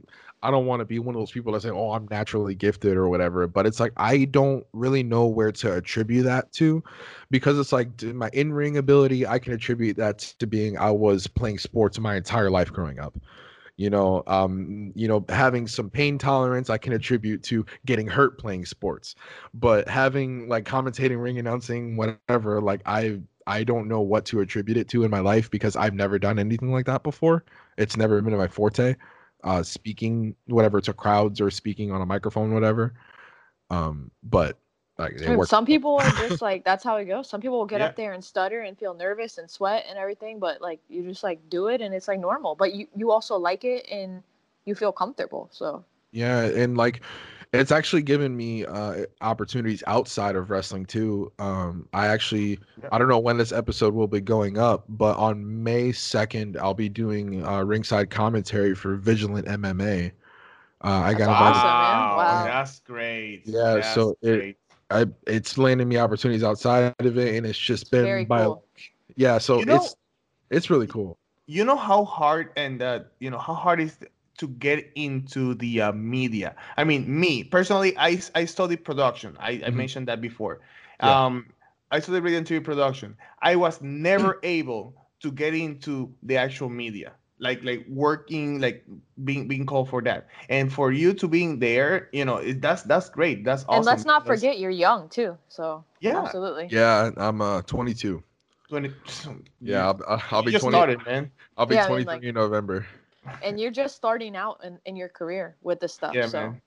C: I don't want to be one of those people that say, "Oh, I'm naturally gifted" or whatever. But it's like I don't really know where to attribute that to, because it's like my in ring ability. I can attribute that to being I was playing sports my entire life growing up. You know, um, you know, having some pain tolerance, I can attribute to getting hurt playing sports. But having like commentating, ring announcing, whatever, like I I don't know what to attribute it to in my life because I've never done anything like that before. It's never been my forte. Uh, speaking whatever to crowds or speaking on a microphone, whatever. Um, but like
B: some people are just [laughs] like that's how it goes. Some people will get yeah. up there and stutter and feel nervous and sweat and everything, but like you just like do it and it's like normal. But you you also like it and you feel comfortable. So
C: yeah, and like it's actually given me uh, opportunities outside of wrestling too. Um, I actually, I don't know when this episode will be going up, but on May second, I'll be doing uh, ringside commentary for Vigilant MMA. Uh, I got
A: invited. Awesome, wow. That's great.
C: Yeah,
A: That's
C: so it, I, it's landing me opportunities outside of it, and it's just been Very by, cool. yeah. So you know, it's it's really cool.
A: You know how hard and uh, you know how hard is to get into the uh, media. I mean, me personally, I, I studied production. I, mm-hmm. I mentioned that before. Yeah. Um, I studied radio and TV production. I was never [clears throat] able to get into the actual media, like like working, like being being called for that. And for you to being there, you know, it, that's that's great. That's awesome.
B: And let's not that's, forget you're young too. So yeah, absolutely.
C: Yeah, I'm uh 22.
A: 20.
C: Yeah, I'll, I'll be
A: just
C: 20.
A: Started, man.
C: I'll be yeah, 23 like, in November
B: and you're just starting out in, in your career with this stuff. Yeah, so. man.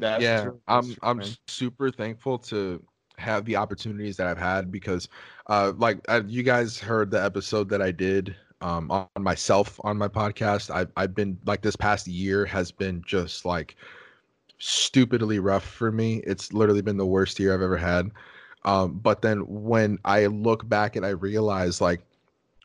C: That's yeah, true. I'm true, I'm man. super thankful to have the opportunities that I've had because, uh, like uh, you guys heard the episode that I did um on myself on my podcast. I've I've been like this past year has been just like stupidly rough for me. It's literally been the worst year I've ever had. Um, but then when I look back and I realize like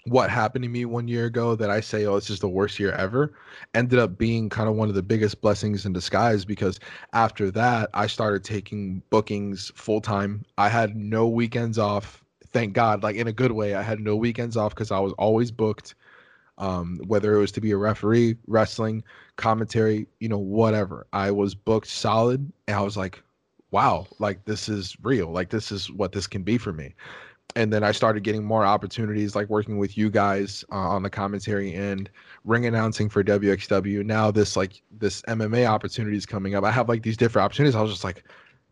C: what happened to me one year ago that I say, oh, it's just the worst year ever, ended up being kind of one of the biggest blessings in disguise because after that, I started taking bookings full time. I had no weekends off. Thank God, like in a good way. I had no weekends off because I was always booked, um, whether it was to be a referee, wrestling, commentary, you know, whatever. I was booked solid. And I was like, wow, like this is real. Like this is what this can be for me and then I started getting more opportunities, like working with you guys uh, on the commentary end, ring announcing for WXW. Now this like this MMA opportunity is coming up. I have like these different opportunities. I was just like,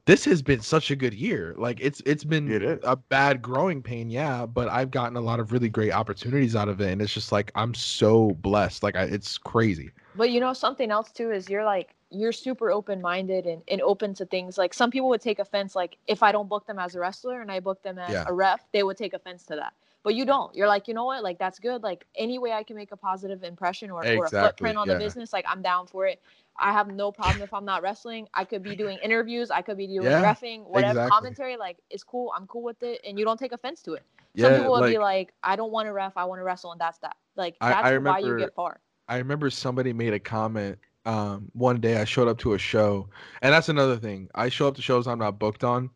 C: this has been such a good year. Like it's it's been
A: It is.
C: a bad growing pain, yeah, but I've gotten a lot of really great opportunities out of it, and it's just like I'm so blessed. Like I, it's crazy.
B: But you know something else too is you're like you're super open minded and, and open to things. Like some people would take offense like if I don't book them as a wrestler and I book them as
C: Yeah.
B: a ref, they would take offense to that. But you don't. You're like, you know what? Like that's good. Like any way I can make a positive impression or, or a footprint on
C: yeah.
B: the business, like I'm down for it. I have no problem if I'm not wrestling. I could be doing interviews. I could be doing
C: Yeah,
B: refing, whatever
C: exactly.
B: commentary. Like it's cool. I'm cool with it, and you don't take offense to it.
C: Yeah,
B: Some people would
C: like
B: be like, I don't want to ref. I want to wrestle, and that's that. Like
C: I-
B: that's
C: I
B: why you get far.
C: I remember somebody made a comment um, one day. I showed up to a show, and that's another thing. I show up to shows I'm not booked on.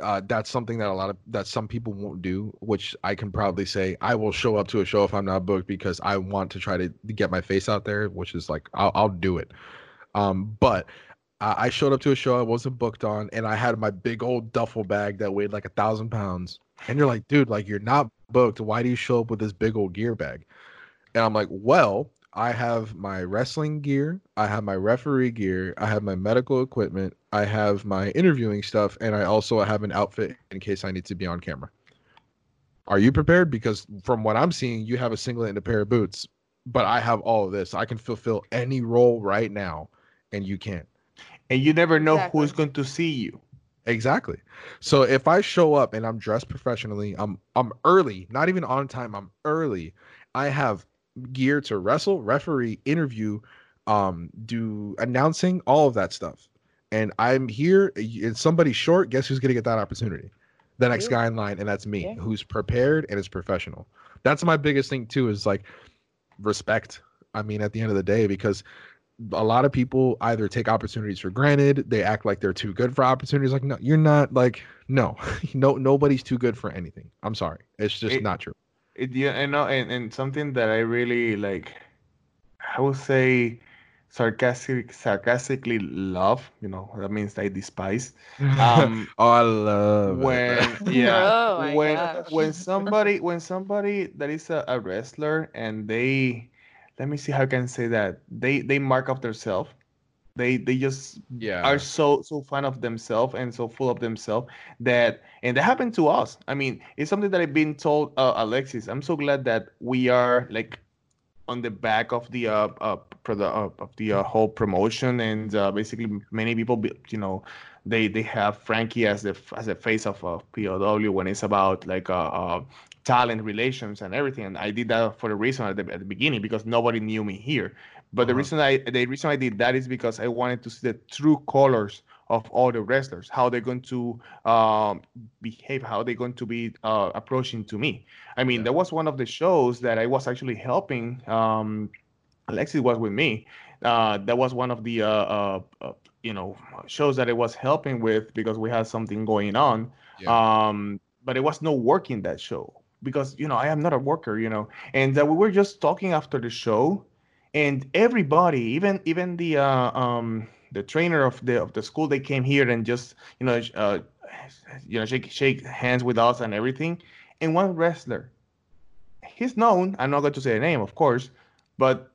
C: Uh, that's something that a lot of that some people won't do, which I can proudly say I will show up to a show if I'm not booked because I want to try to get my face out there, which is like I'll, I'll do it. Um, but uh, I showed up to a show I wasn't booked on, and I had my big old duffel bag that weighed like a thousand pounds. And you're like, dude, like you're not booked. Why do you show up with this big old gear bag? And I'm like, well, I have my wrestling gear, I have my referee gear, I have my medical equipment, I have my interviewing stuff, and I also have an outfit in case I need to be on camera. Are you prepared? Because from what I'm seeing, you have a singlet and a pair of boots, but I have all of this. I can fulfill any role right now, and you can't.
A: And you never know
B: Exactly.
A: who's going to see you.
C: Exactly. So if I show up and I'm dressed professionally, I'm I'm early, not even on time, I'm early. I have gear to wrestle, referee, interview, um, do announcing, all of that stuff. And I'm here and somebody's short, guess who's gonna get that opportunity? The next guy in line, and that's me,
B: Yeah.
C: who's prepared and is professional. That's my biggest thing too, is like respect. I mean, at the end of the day, because a lot of people either take opportunities for granted they act like they're too good for opportunities like no you're not like no [laughs] no nobody's too good for anything i'm sorry it's just
A: It-
C: not true
A: It, yeah, I know, and, and something that I really like, I would say, sarcastic, sarcastically love. You know, that means I despise. Um, [laughs]
C: oh i love
A: when
C: it. [laughs]
A: yeah,
B: Oh
A: when
B: gosh.
A: when [laughs] somebody when somebody that is a, a wrestler and they, let me see how I can say that they they mark up themselves. They they just
C: yeah.
A: are so so fan of themselves and so full of themselves that and that happened to us. I mean it's something that i've been told uh, alexis i'm so glad that we are like on the back of the uh, uh, the, uh of the uh, whole promotion and uh, basically many people you know they they have frankie as the as the face of uh, pow when it's about like uh, uh talent relations and everything. And i did that for a reason at the, at the beginning because nobody knew me here but the
C: Uh-huh.
A: reason I the reason I did that is because I wanted to see the true colors of all the wrestlers, how they're going to um, behave, how they're going to be uh, approaching to me. I mean,
C: Yeah.
A: there was one of the shows that I was actually helping. Um, Alexis was with me. Uh, that was one of the uh, uh, uh, you know shows that I was helping with because we had something going on.
C: Yeah.
A: Um, but it was no work in that show because you know I am not a worker, you know, and uh, we were just talking after the show and everybody even even the uh, um the trainer of the of the school they came here and just you know uh, you know shake shake hands with us and everything. And one wrestler he's known i'm not going to say the name of course but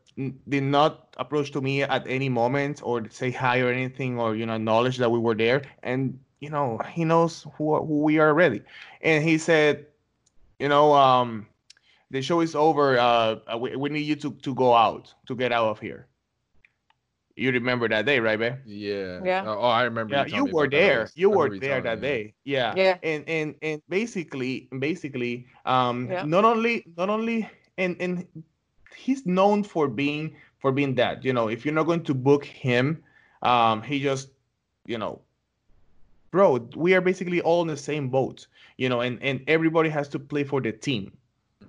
A: did not approach to me at any moment or say hi or anything or you know acknowledge that we were there. And you know he knows who, who we are already and he said you know um the show is over. Uh, uh, we, we need you to, to go out, to get out of here. You remember that day, right, babe?
C: yeah
B: Yeah.
C: oh I remember
A: Yeah,
C: telling
A: you were
C: about that. I
A: there.
C: was-
A: You were there that
C: me.
A: day. Yeah.
B: Yeah.
A: And and and basically, basically, um,
B: Yeah.
A: not only not only and and he's known for being for being that. You know, if you're not going to book him, um, he just, you know, bro, we are basically all in the same boat. You know, and and everybody has to play for the team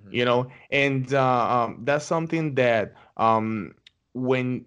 C: Mhm.
A: you know? And uh, um, that's something that um, when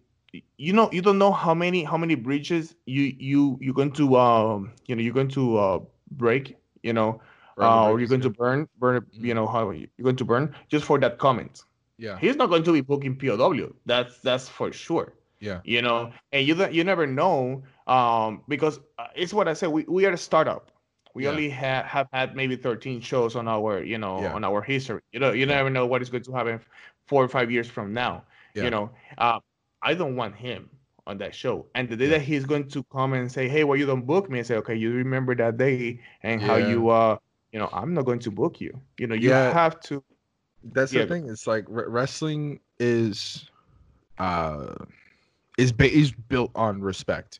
A: you know you don't know how many how many bridges you you you're going to um you know you're going to uh break you know? Uh, or you're going to burn burn you
C: Mhm.
A: know how you're going to burn just for that comment.
C: Yeah.
A: He's not going to be booking POW that's that's for sure
C: yeah.
A: you know? And you don't you never know um because uh, it's what i said we, we are a startup we
C: Yeah.
A: only ha- have had maybe 13 shows on our you know
C: Yeah.
A: on our history you know you never know what is going to happen four or five years from now you know uh, i don't want him on that show. And the day that he's going to come and say, "Hey, why you don't book me?" and say, "Okay, you remember that day and how you uh, you know, I'm not going to book you." You know, you have to.
C: That's the thing. It's like wrestling is, uh, is ba- is built on respect.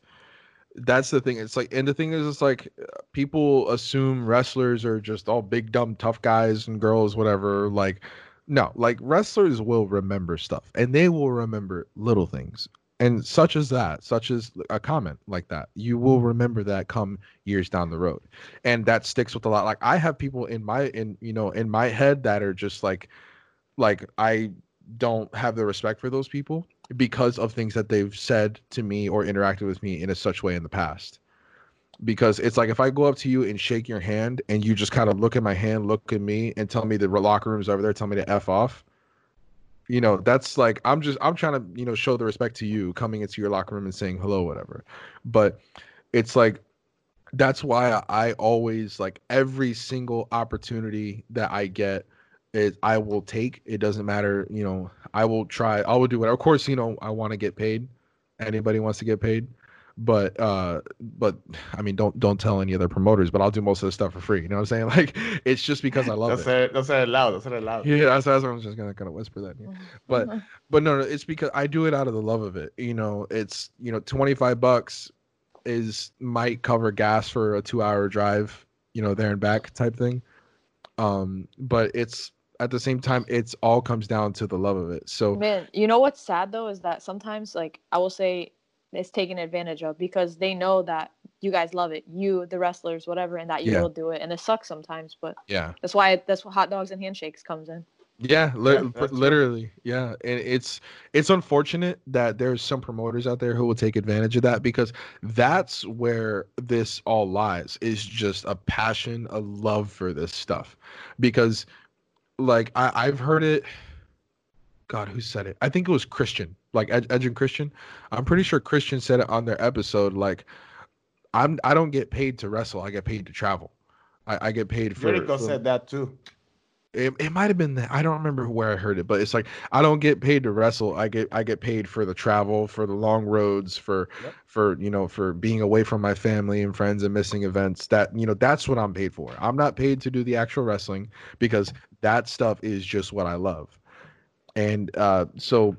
C: That's the thing. It's like, and the thing is, it's like people assume wrestlers are just all big, dumb, tough guys and girls, whatever. Like, no, like wrestlers will remember stuff and they will remember little things. And such as that, such as a comment like that, you will remember that come years down the road. And that sticks with a lot. Like I have people in my in you know, in my head that are just like like I don't have the respect for those people because of things that they've said to me or interacted with me in a such way in the past because it's like if I go up to you and shake your hand and you just kind of look at my hand, look at me, and tell me the locker room's over there, tell me to f off. You know, that's like I'm just I'm trying to you know show the respect to you coming into your locker room and saying hello, whatever. But it's like that's why I always like every single opportunity that I get is I will take. It doesn't matter, you know. I will try. I will do it. Of course, you know I want to get paid. Anybody wants to get paid but uh but i mean don't don't tell any other promoters but i'll do most of the stuff for free you know what i'm saying [laughs] like it's just because i love
A: don't
C: it
A: say it don't say it loud don't say it loud
C: yeah that's, that's what i'm just gonna kind of whisper that yeah. but mm-hmm. but no no it's because i do it out of the love of it you know it's you know 25 bucks is might cover gas for a two hour drive you know there and back type thing um but it's at the same time it's all comes down to the love of it so
B: man you know what's sad though is that sometimes like i will say it's taken advantage of because they know that you guys love it, you, the wrestlers, whatever, and that you yeah. will do it. And it sucks sometimes, but
C: yeah,
B: that's why that's what hot dogs and handshakes comes in.
C: Yeah, li- yeah literally, yeah, and it's it's unfortunate that there's some promoters out there who will take advantage of that because that's where this all lies is just a passion, a love for this stuff, because like I, I've heard it God, who said it? I think it was Christian, like Ed, Edge and Christian. I'm pretty sure Christian said it on their episode. Like, I'm I don't get paid to wrestle. I get paid to travel. I, I get paid for.
A: Jericho said that too.
C: It, it might have been that I don't remember where I heard it, but it's like I don't get paid to wrestle. I get I get paid for the travel, for the long roads, for yep. for you know for being away from my family and friends and missing events. That you know that's what I'm paid for. I'm not paid to do the actual wrestling because that stuff is just what I love. And uh, so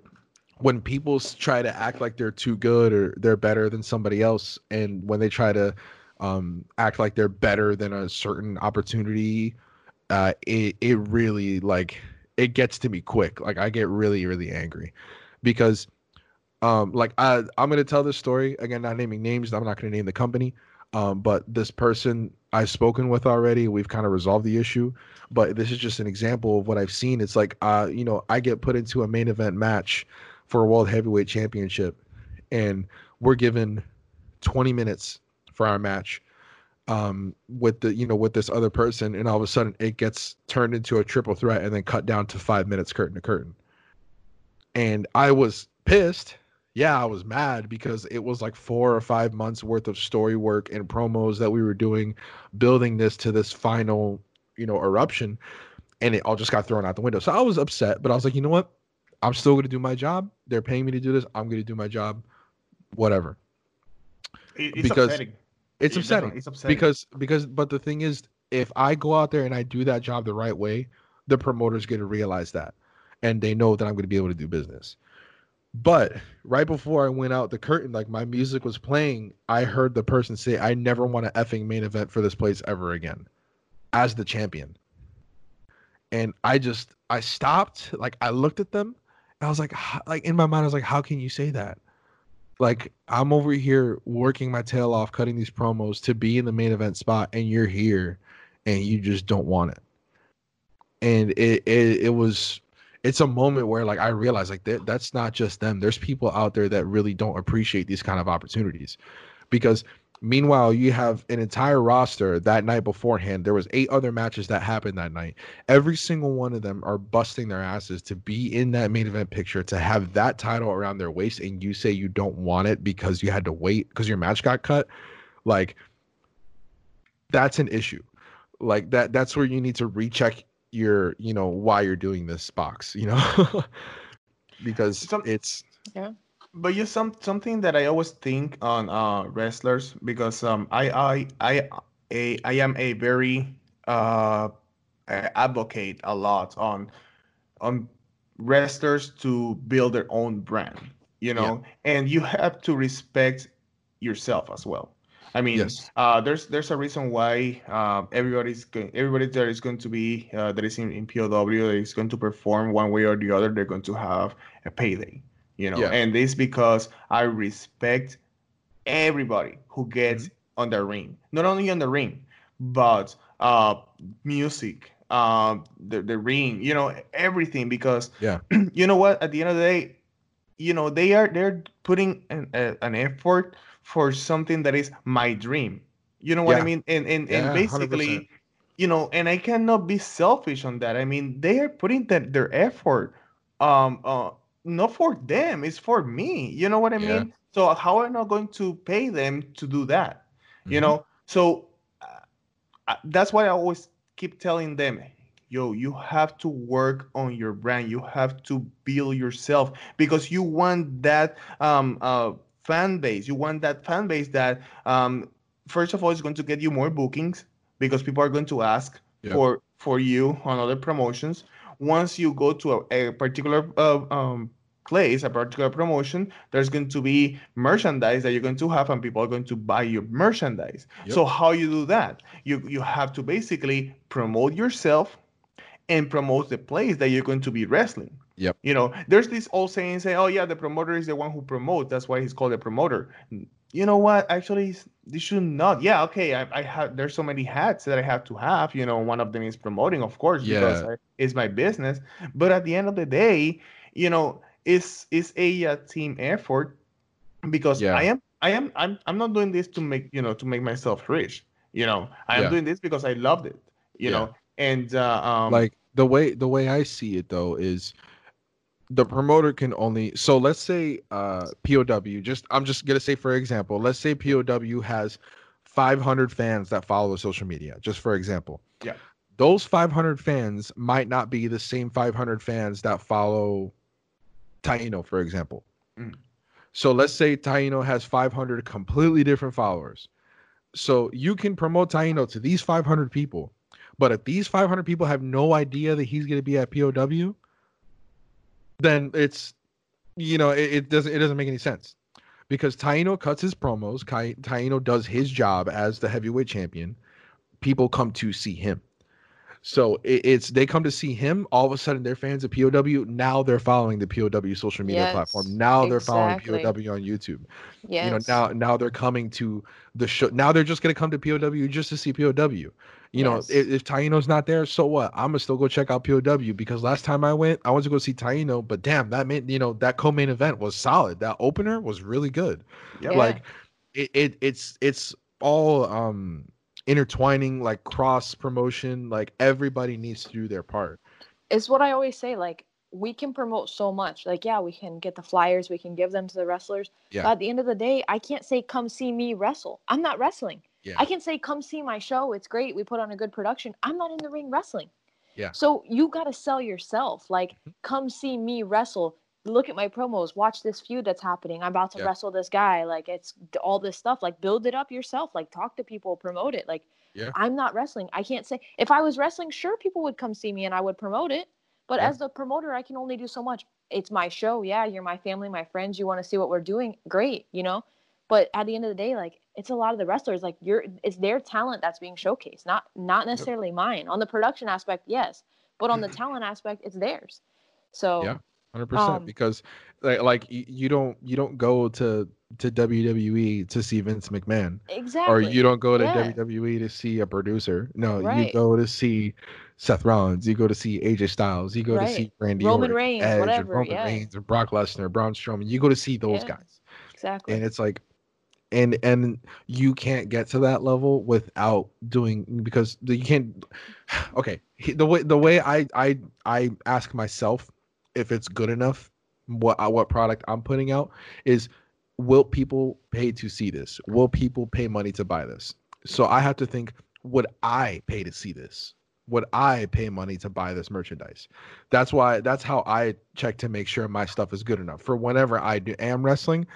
C: when people try to act like they're too good or they're better than somebody else, and when they try to um, act like they're better than a certain opportunity, uh, it it really like it gets to me quick. Like I get really really angry because um like I I'm gonna tell this story again, not naming names. I'm not gonna name the company. Um, but this person I've spoken with already, we've kind of resolved the issue. But this is just an example of what I've seen. It's like, uh, you know, I get put into a main event match for a world heavyweight championship, and we're given 20 minutes for our match um, with the you know with this other person, and all of a sudden it gets turned into a triple threat and then cut down to five minutes curtain to curtain. And I was pissed yeah, I was mad because it was like four or five months worth of story work and promos that we were doing, building this to this final, you know, eruption, and it all just got thrown out the window. So I was upset, but I was like, you know what? I'm still going to do my job. They're paying me to do this. I'm going to do my job, whatever.
A: It's because upsetting.
C: It's upsetting. it's upsetting because because but the thing is, if I go out there and I do that job the right way, the promoters get to realize that, and they know that I'm going to be able to do business. But right before I went out the curtain, like my music was playing, I heard the person say, I never want an effing main event for this place ever again as the champion. And I just, I stopped, like I looked at them, I was like, like in my mind, I was like, how can you say that? Like I'm over here working my tail off, cutting these promos to be in the main event spot, and you're here, and you just don't want it. And it, it, it was it's a moment where like I realize like that that's not just them. There's people out there that really don't appreciate these kind of opportunities, because meanwhile you have an entire roster that night beforehand. There was eight other matches that happened that night. Every single one of them are busting their asses to be in that main event picture to have that title around their waist, and you say you don't want it because you had to wait because your match got cut. Like that's an issue like that that's where you need to recheck your you know why you're doing this box you know [laughs] because Some, it's
B: yeah
A: but you some something that I always think on uh wrestlers because um I I I a I am a very uh advocate a lot on on wrestlers to build their own brand, you know, yeah. and you have to respect yourself as well. I mean, yes. uh, there's there's a reason why uh, everybody's going, everybody that is going to be uh, that is in, in POW that is going to perform one way or the other. They're going to have a payday, you know, yeah. and this because I respect everybody who gets mm-hmm. on the ring, not only on the ring, but uh, music, uh, the the ring, you know, everything. Because
C: yeah, [clears throat]
A: you know what? At the end of the day, you know, they are they're putting an, a, an effort for something that is my dream. You know what yeah. I mean? And and, yeah, and basically, 100%. you know, and I cannot be selfish on that. I mean, they are putting that their effort um uh not for them, it's for me. You know what I mean? So how am I not going to pay them to do that? Mm-hmm. You know? So uh, that's why I always keep telling them, yo, you have to work on your brand. You have to build yourself because you want that um uh fan base. You want that fan base that, um, first of all, is going to get you more bookings because people are going to ask yep. for for you on other promotions. Once you go to a, a particular uh, um, place, a particular promotion, there's going to be merchandise that you're going to have, and people are going to buy your merchandise. Yep. So how you do that? You you have to basically promote yourself and promote the place that you're going to be wrestling.
C: Yep.
A: You know, there's this old saying say, "Oh yeah, the promoter is the one who promotes. That's why he's called a promoter." You know what? Actually, they should not. Yeah, okay. I, I have. There's so many hats that I have to have. You know, one of them is promoting, of course, yeah. because I, it's my business. But at the end of the day, you know, it's is a, a team effort because yeah. I am I am I'm I'm not doing this to make you know to make myself rich. You know, I am yeah. doing this because I loved it. You know, and uh, um,
C: like the way the way I see it though is the promoter can only so let's say uh POW just I'm just gonna say for example let's say POW has 500 fans that follow social media just for example
A: yeah
C: those 500 fans might not be the same 500 fans that follow Taino for example mm. so let's say Taino has 500 completely different followers so you can promote Taino to these 500 people but if these 500 people have no idea that he's going to be at POW then it's you know it, it, doesn't it doesn't make any sense because Taino cuts his promos. Taino does his job as the heavyweight champion. People come to see him. So it, it's they come to see him. All of a sudden, they're fans of POW. Now they're following the POW social media yes, platform. Now they're following POW on YouTube. Yes. You know now now they're coming to the show. Now they're just gonna come to POW just to see POW. You yes. know, if, if Taino's not there, so what? I'm gonna still go check out POW because last time I went, I went to go see Taino, but damn, that meant you know that co-main event was solid. That opener was really good. Yeah. Like it, it it's it's all um intertwining like cross promotion like everybody needs to do their part
B: it's what i always say like we can promote so much like yeah we can get the flyers we can give them to the wrestlers yeah. but at the end of the day i can't say come see me wrestle i'm not wrestling yeah. I can say, come see my show. It's great. We put on a good production. I'm not in the ring wrestling.
C: Yeah.
B: So you got to sell yourself. Like, mm-hmm. come see me wrestle. Look at my promos. Watch this feud that's happening. I'm about to yeah. wrestle this guy. Like, it's all this stuff. Like, build it up yourself. Like, talk to people, promote it. Like,
C: yeah.
B: I'm not wrestling. I can't say if I was wrestling, sure, people would come see me and I would promote it. But yeah. as the promoter, I can only do so much. It's my show. Yeah, you're my family, my friends. You want to see what we're doing? Great, you know. But at the end of the day, like it's a lot of the wrestlers like you're it's their talent that's being showcased not not necessarily mine on the production aspect yes but on the [clears throat] talent aspect it's theirs so
C: yeah 100% um, because like, like you don't you don't go to to WWE to see Vince McMahon
B: exactly
C: or you don't go to yeah. WWE to see a producer no right. you go to see Seth Rollins you go to see AJ Styles you go right. to see Randy
B: Roman Orton, Reigns Edge, whatever
C: Roman
B: yeah.
C: Reigns or Brock Lesnar Braun Strowman you go to see those yeah. guys
B: exactly
C: and it's like and and you can't get to that level without doing because you can't [sighs] okay the way the way i i i ask myself if it's good enough what uh, what product i'm putting out is will people pay to see this will people pay money to buy this so i have to think would i pay to see this would I pay money to buy this merchandise? That's why that's how I check to make sure my stuff is good enough for whenever I do am wrestling.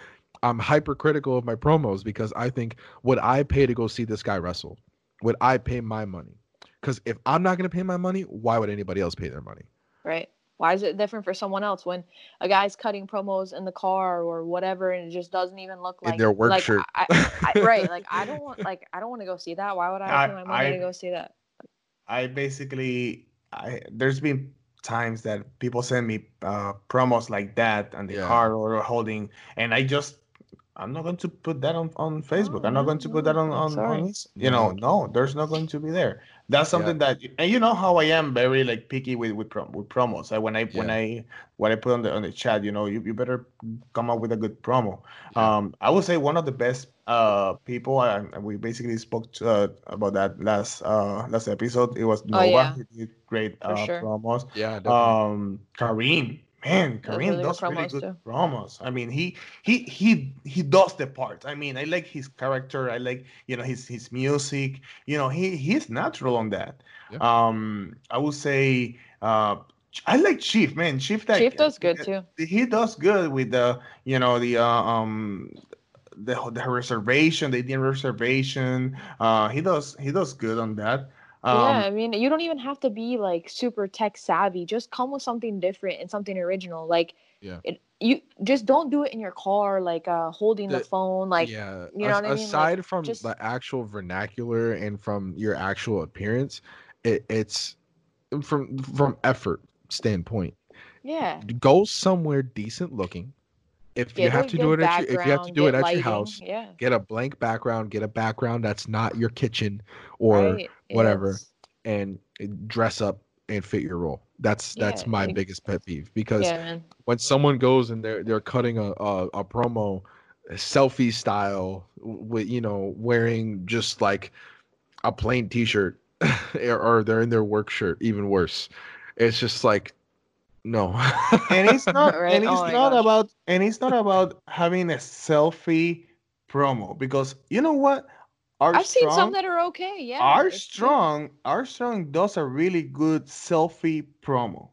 C: I'm hypercritical of my promos because I think would I pay to go see this guy wrestle? Would I pay my money? Because if I'm not going to pay my money, why would anybody else pay their money?
B: Right. Why is it different for someone else when a guy's cutting promos in the car or whatever and it just doesn't even look like
C: in their work
B: like,
C: shirt?
B: I, I, right. Like I don't want like I don't want to go see that. Why would I,
A: I-
B: pay my money
A: I-
B: to go see that?
A: I basically, I there's been times that people send me uh, promos like that on the
C: Yeah.
A: car or holding, and I just I'm not going to put that on, on Facebook.
B: Oh,
A: I'm not
B: no,
A: you put that on, on,
B: sorry.
A: on you know, no, there's not going to be there. That's
C: Yeah.
A: something that and you know how I am very like picky with with, prom- with promos. I, when I when I when I put on the on the chat, you know, you, you better come up with a good promo.
C: Yeah.
A: Um, I would say one of the best uh people. Uh, we basically spoke to, uh, about that last uh last episode. It was Nova.
B: Oh, yeah.
A: He did great
B: For
A: uh,
B: sure.
A: promos.
C: Yeah, definitely.
A: Um, Kareem, man,
B: Those
A: Kareem
B: really good
A: does really
B: promos,
A: good
B: too.
A: promos. I mean, he he he he does the part. I mean, I like his character. I like you know his his music. You know, he he's natural on that.
C: Yeah.
A: Um, I would say. Uh, I like Chief, man. Chief that
B: Chief does good too.
A: he does good with the you know the uh, um the the reservation the Indian reservation uh he does he does good on that um
B: yeah, I mean, you don't even have to be like super tech savvy. Just come with something different and something original. Like,
C: Yeah.
B: it, you just don't do it in your car, like uh, holding the,
C: The-
B: phone. Like,
C: yeah.
B: you know
C: as-
B: what I mean? Like,
C: Aside from
B: just-
C: the actual vernacular and from your actual appearance, it, it's from from effort standpoint.
B: yeah,
C: Go somewhere decent looking. If you
B: Get
C: have to do it at your, if you have to do it at
B: lighting,
C: your house,
B: yeah,
C: get a blank background, get a background that's not your kitchen or
B: right,
C: whatever.
B: yes.
C: and eh, dress up and fit your role. That's that's
B: Yeah,
C: my
B: like-
C: biggest pet peeve because
B: Yeah,
C: when someone goes and they're they're cutting a a, a promo selfie style with you know wearing just like a plain t-shirt [laughs] or, or they're in their work shirt even worse it's just like no [laughs]
A: and it's not
B: Right?
A: and it's
B: Oh
A: not
B: gosh.
A: about and it's not about having a selfie promo because you know what
B: I've seen some that are okay. Yeah,
A: Our
B: it's good.
A: strong, our strong does a really good selfie promo.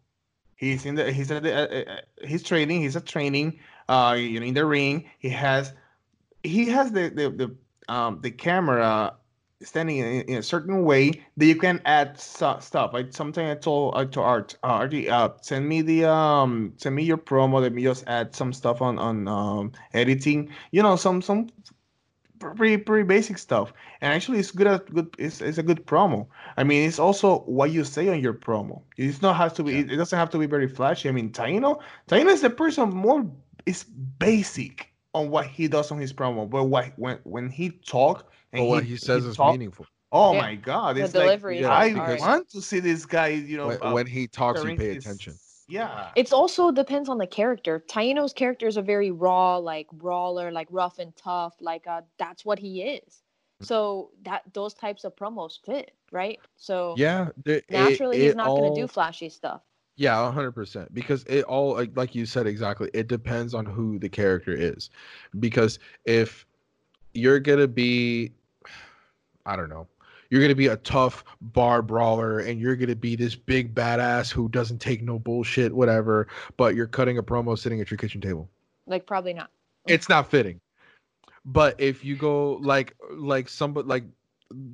A: He's in the he's at the, uh, uh, he's training. He's a training. Uh, you know, in the ring, he has he has the the the um the camera standing in, in a certain way that you can add stu- stuff. Like sometimes I told I told Art uh, RG, uh send me the um send me your promo. Let me just add some stuff on on um editing. You know, some some pretty pretty basic stuff. And actually it's good at good it's, it's a good promo. I mean it's also what you say on your promo. It's not has to be
C: Yeah.
A: it doesn't have to be very flashy. I mean taino taino is the person more is basic on what he does on his promo. But what when when he talk and
C: but what he says is
A: talk,
C: meaningful.
A: oh
B: Yeah.
A: my god
B: The
A: it's
B: delivery
A: like
C: is
A: i
C: alright.
A: want to see this guy you know
C: when,
A: uh,
C: when he talks you pay attention
A: yeah
B: It's also depends on the character. Taino's character is a very raw, like brawler, like rough and tough. Like uh, that's what he is. So that those types of promos fit, right? So
C: yeah there- it-
B: naturally, he's
C: it
B: not going to do flashy stuff.
C: Yeah, a hundred percent. Because it all like like you said exactly. It depends on who the character is. Because if you're gonna be, [sighs] I don't know, you're gonna be a tough bar brawler, and you're gonna be this big badass who doesn't take no bullshit, whatever. But you're cutting a promo sitting at your kitchen table.
B: Like probably not.
C: It's not fitting. But if you go like like somebody like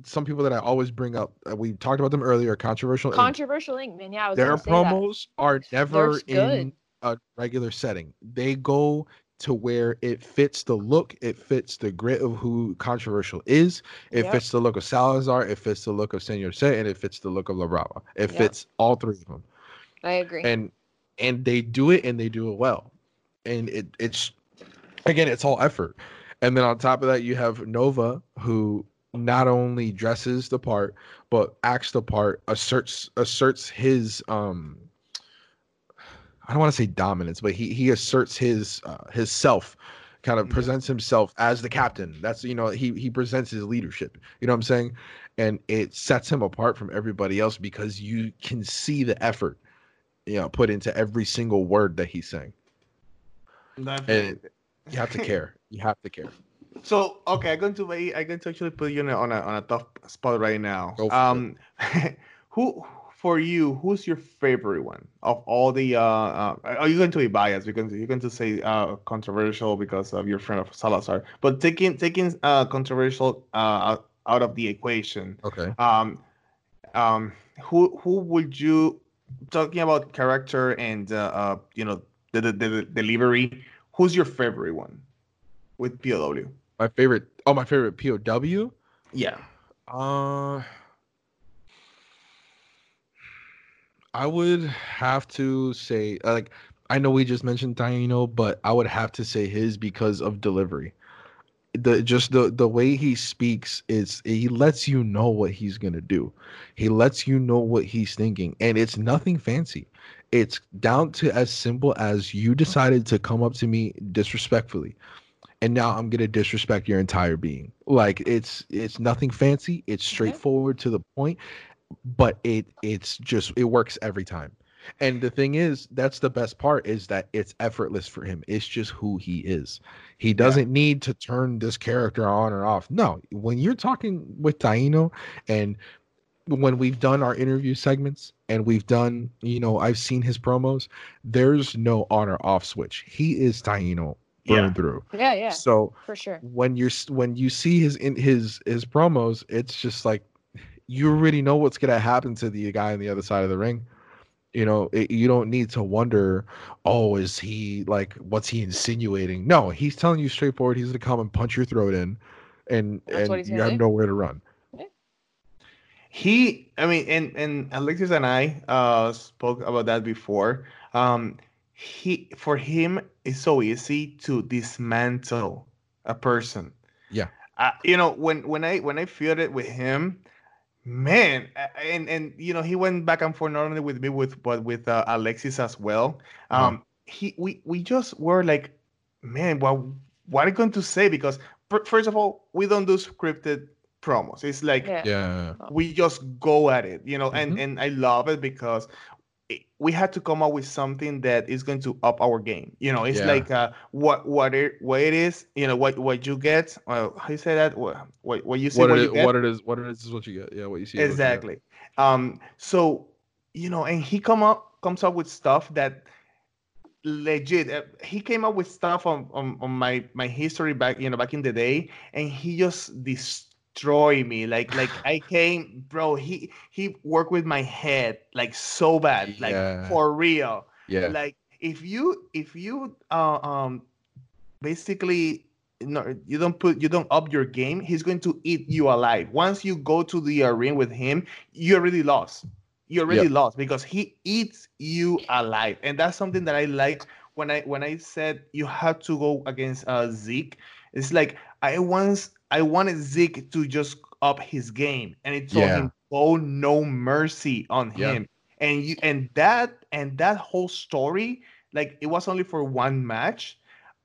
C: some people that I always bring up, uh, we talked about them earlier, controversial.
B: Controversial Ink. Man, yeah, I was
C: their
B: say that.
C: promos are never in a regular setting. They go to where it fits the look, it fits the grit of who controversial is, it
B: Yep.
C: fits the look of Salazar, it fits the look of Senor Tse, and it fits the look of La Brava. It
B: Yep.
C: fits all three of them.
B: I agree.
C: And and they do it and they do it well. And it it's again, it's all effort. And then on top of that, you have Nova, who not only dresses the part, but acts the part, asserts asserts his um I don't want to say dominance, but he he asserts his uh, his self, kind of presents himself as the captain. That's you know he he presents his leadership. You know what I'm saying? And it sets him apart from everybody else because you can see the effort, you know, put into every single word that he's saying.
A: Definitely.
C: You have to [laughs] care. You have to care.
A: So okay, I'm going to I'm going to actually put you on a, on a tough spot right now. Um, [laughs] who for you, who's your favorite one of all the? Uh, uh, are you going to be biased because you're going to say uh, controversial because of your friend of Salazar? But taking taking uh, controversial uh, out of the equation.
C: Okay.
A: Um, um, who who would you talking about character and uh, uh you know the, the, the delivery? Who's your favorite one with POW?
C: My favorite. Oh, my favorite POW.
A: Yeah.
C: Uh, I would have to say uh, like I know we just mentioned Taino, but I would have to say his because of delivery. The just the the way he speaks is he lets you know what he's gonna do. He lets you know what he's thinking, and it's nothing fancy. It's down to as simple as you decided to come up to me disrespectfully and now I'm gonna disrespect your entire being. Like it's it's nothing fancy. It's straightforward to the point, but it it's just it works every time. And the thing is, that's the best part is that it's effortless for him. It's just who he is. He doesn't yeah. need to turn this character on or off. No, when you're talking with Taino and when we've done our interview segments and we've done, you know, I've seen his promos, there's no on or off switch. He is Taino burn
B: yeah.
C: through.
B: Yeah, yeah.
C: So
B: for sure.
C: When you're when you see his in his his promos, it's just like you already know what's gonna happen to the guy on the other side of the ring. You know, it, you don't need to wonder, oh, is he like, what's he insinuating? No, he's telling you straightforward. He's gonna come and punch your throat in, and That's and you have do. nowhere to run.
A: He, I mean, and and Alexis and I uh spoke about that before. Um, he for him it's so easy to dismantle a person.
C: Yeah.
A: Uh, you know when when I when I feel it with him, man, and and you know he went back and forth not only with me with but with uh, Alexis as well. Uh-huh. Um, he we we just were like, man, what what are you going to say? Because first of all, we don't do scripted promos. It's like
C: yeah. yeah.
A: we just go at it, you know, mm-hmm. and and I love it because we had to come up with something that is going to up our game. You know, it's yeah. like uh, what what it what it is. You know, what what you get. Well, how you say that? What what, what you see?
C: What,
A: what,
C: it, what it is. What it is is what you get. Yeah, what you see.
A: Exactly. You um. So you know, and he come up comes up with stuff that legit uh, he came up with stuff on, on on my my history back you know back in the day and he just this destroy me. Like like I came, bro. He he worked with my head like so bad, like yeah. for real.
C: Yeah.
A: Like if you if you uh, um basically no you don't put you don't up your game, he's going to eat you alive. Once you go to the arena with him, you already lost. You already lost because he eats you alive, and that's something that I like when I when I said you have to go against uh, Zeke. It's like I once I wanted Zeke to just up his game, and it told yeah. him oh no mercy on him. And you and that and that whole story, like it was only for one match,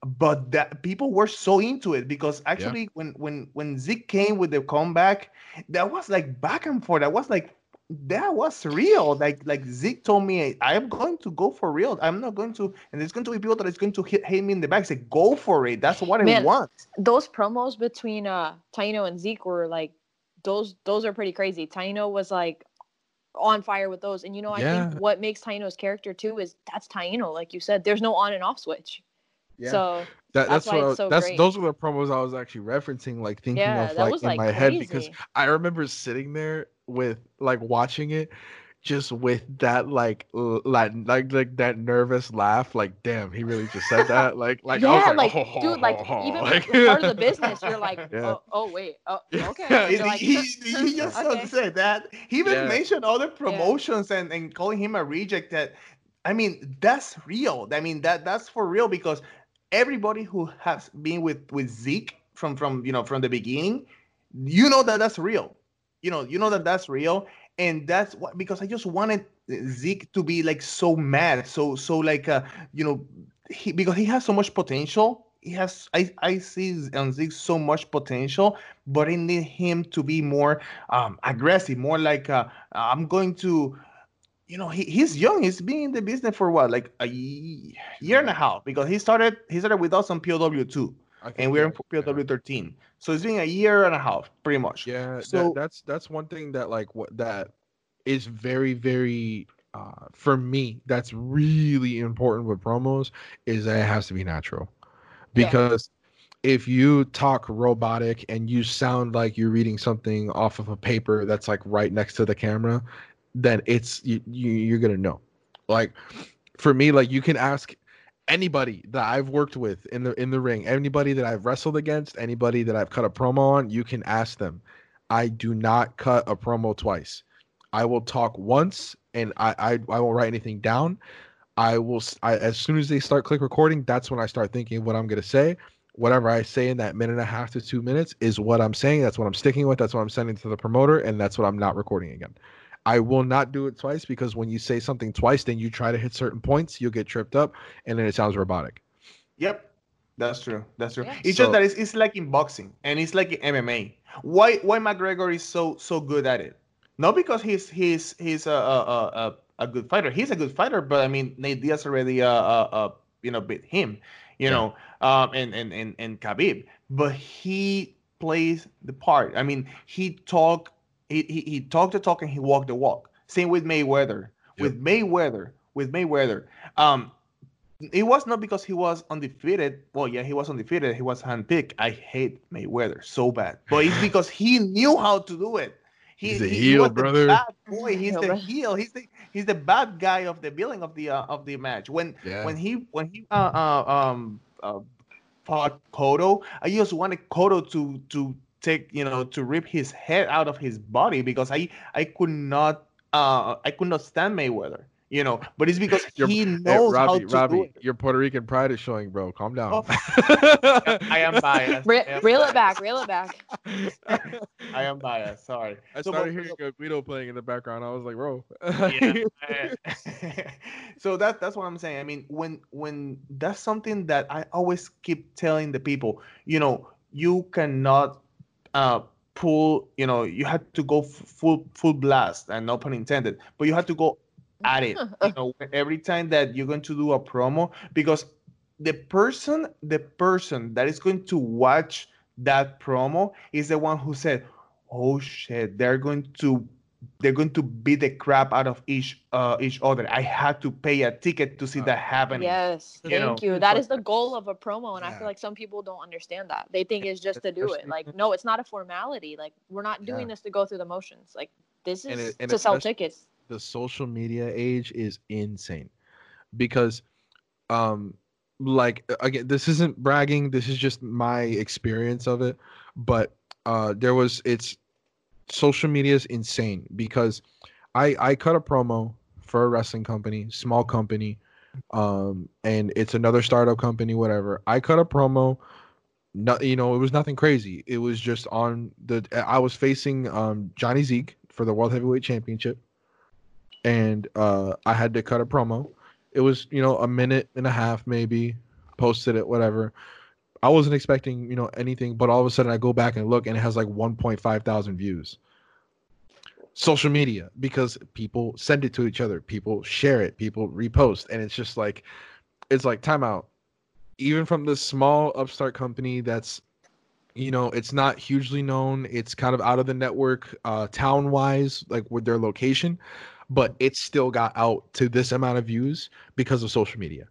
A: but that people were so into it because actually when when when Zeke came with the comeback, that was like back and forth. That was like that was real. Like like Zeke told me, I am going to go for real. I'm not going to, and there's going to be people that is going to hit, hit me in the back. Say, go for it. That's what Man, I want.
B: Those promos between uh Taino and Zeke were like, those those are pretty crazy. Taino was like on fire with those, and you know, I yeah. think what makes Taino's character too is that's Taino. Like you said, there's no on and off switch. Yeah. So
C: that, that's, that's what so that's great. those were the promos I was actually referencing, like thinking yeah, of like in like my crazy. head because I remember sitting there with like watching it just with that like like like like that nervous laugh like damn he really just said that [laughs] like like
B: yeah like, like oh, [laughs] dude like oh, even like, part of the [laughs] business you're like yeah. oh, oh wait oh okay
A: like, he, he just okay. said that he even yeah. mentioned other promotions yeah. and and calling him a reject that i mean that's real i mean that that's for real because everybody who has been with with zeke from from you know from the beginning you know that that's real you know, you know that that's real, and that's what because I just wanted Zeke to be like so mad, so so like uh, you know, he because he has so much potential. He has I I see on Zeke so much potential, but I need him to be more um aggressive, more like uh, I'm going to you know he, he's young he's been in the business for what like a year and a half because he started he started with us on POW2 and we're in POW 13. So it's been a year and a half, pretty much.
C: Yeah.
A: So
C: that, that's that's one thing that like what that is very very uh, for me that's really important with promos is that it has to be natural because yeah. if you talk robotic and you sound like you're reading something off of a paper that's like right next to the camera then it's you, you you're gonna know like for me like you can ask anybody that I've worked with in the in the ring, anybody that I've wrestled against, anybody that I've cut a promo on, you can ask them. I do not cut a promo twice. I will talk once and I I, I won't write anything down. I will I, as soon as they start click recording, that's when I start thinking what I'm gonna say. Whatever I say in that minute and a half to two minutes is what I'm saying. That's what I'm sticking with. That's what I'm sending to the promoter, and that's what I'm not recording again. I will not do it twice because when you say something twice, then you try to hit certain points, you'll get tripped up, and then it sounds robotic.
A: Yep, that's true. That's true. Yeah. It's so, just that it's, it's like in boxing and it's like in MMA. Why why McGregor is so so good at it? Not because he's he's he's a a, a, a good fighter. He's a good fighter, but I mean Nate Diaz already uh, uh, uh you know beat him, you yeah. know, um and and and and Khabib, but he plays the part. I mean, he talk he, he, he talked the talk and he walked the walk. Same with Mayweather. Yep. With Mayweather, with Mayweather, um, it was not because he was undefeated. Well, yeah, he was undefeated. He was handpicked. I hate Mayweather so bad, but it's because he knew how to do it.
C: He, he's a he, heel, he brother.
A: bad boy. He's the heel. He's the he's the bad guy of the billing of the uh, of the match. When yeah. when he when he uh, uh um uh, fought Cotto, I just wanted Cotto to to take you know to rip his head out of his body because I I could not uh I could not stand Mayweather you know, but it's because he [laughs] knows hey, Robbie, how to Robbie, do it.
C: Your Puerto Rican pride is showing, bro. Calm down. Oh. [laughs]
A: I am biased.
B: Re-
A: am
B: reel biased. it back. Reel it back. [laughs]
A: I am biased. Sorry.
C: I so, started hearing a Guido playing in the background. I was like, bro.
A: yeah. so that that's what I'm saying. I mean, when when that's something that I always keep telling the people, you know, you cannot uh, pull, you know, you had to go full full blast, and no pun intended, but you had to go at it, [laughs] you know, every time that you're going to do a promo, because the person, the person that is going to watch that promo is the one who said, "Oh shit, they're going to they're going to beat the crap out of each uh each other. I had to pay a ticket to see that happening.
B: Yes, you thank know? you. That is the goal of a promo, and yeah. I feel like some people don't understand that. They think it's just to do it. Like, no, it's not a formality. Like, we're not doing yeah. this to go through the motions. Like, this is and it, and to sell tickets.
C: The social media age is insane, because, um, like again, this isn't bragging. This is just my experience of it. But uh, there was it's social media is insane because I I cut a promo for a wrestling company, small company, um, and it's another startup company, whatever. I cut a promo. No, you know, it was nothing crazy. It was just on the. I was facing um, Johnny Zeke for the World Heavyweight Championship, and uh, I had to cut a promo. It was you know a minute and a half maybe. Posted it, whatever. I wasn't expecting, you know, anything, but all of a sudden I go back and look and it has like 1.5 thousand views. Social media because people send it to each other, people share it, people repost, and it's just like it's like timeout. Even from this small upstart company that's you know, it's not hugely known, it's kind of out of the network uh town wise, like with their location, but it still got out to this amount of views because of social media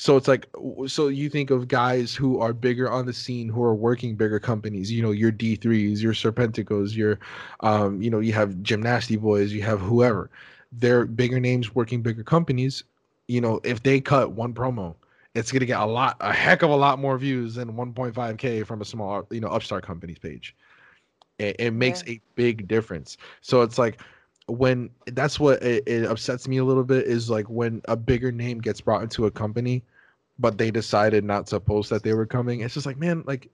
C: so it's like so you think of guys who are bigger on the scene who are working bigger companies you know your d3s your serpenticos your um you know you have gymnasty boys you have whoever. They're bigger names working bigger companies. You know if they cut one promo it's going to get a lot a heck of a lot more views than 1.5k from a small you know upstart company's page. It, it makes yeah. a big difference. So it's like when that's what it, it, upsets me a little bit is like when a bigger name gets brought into a company but they decided not to post that they were coming it's just like man like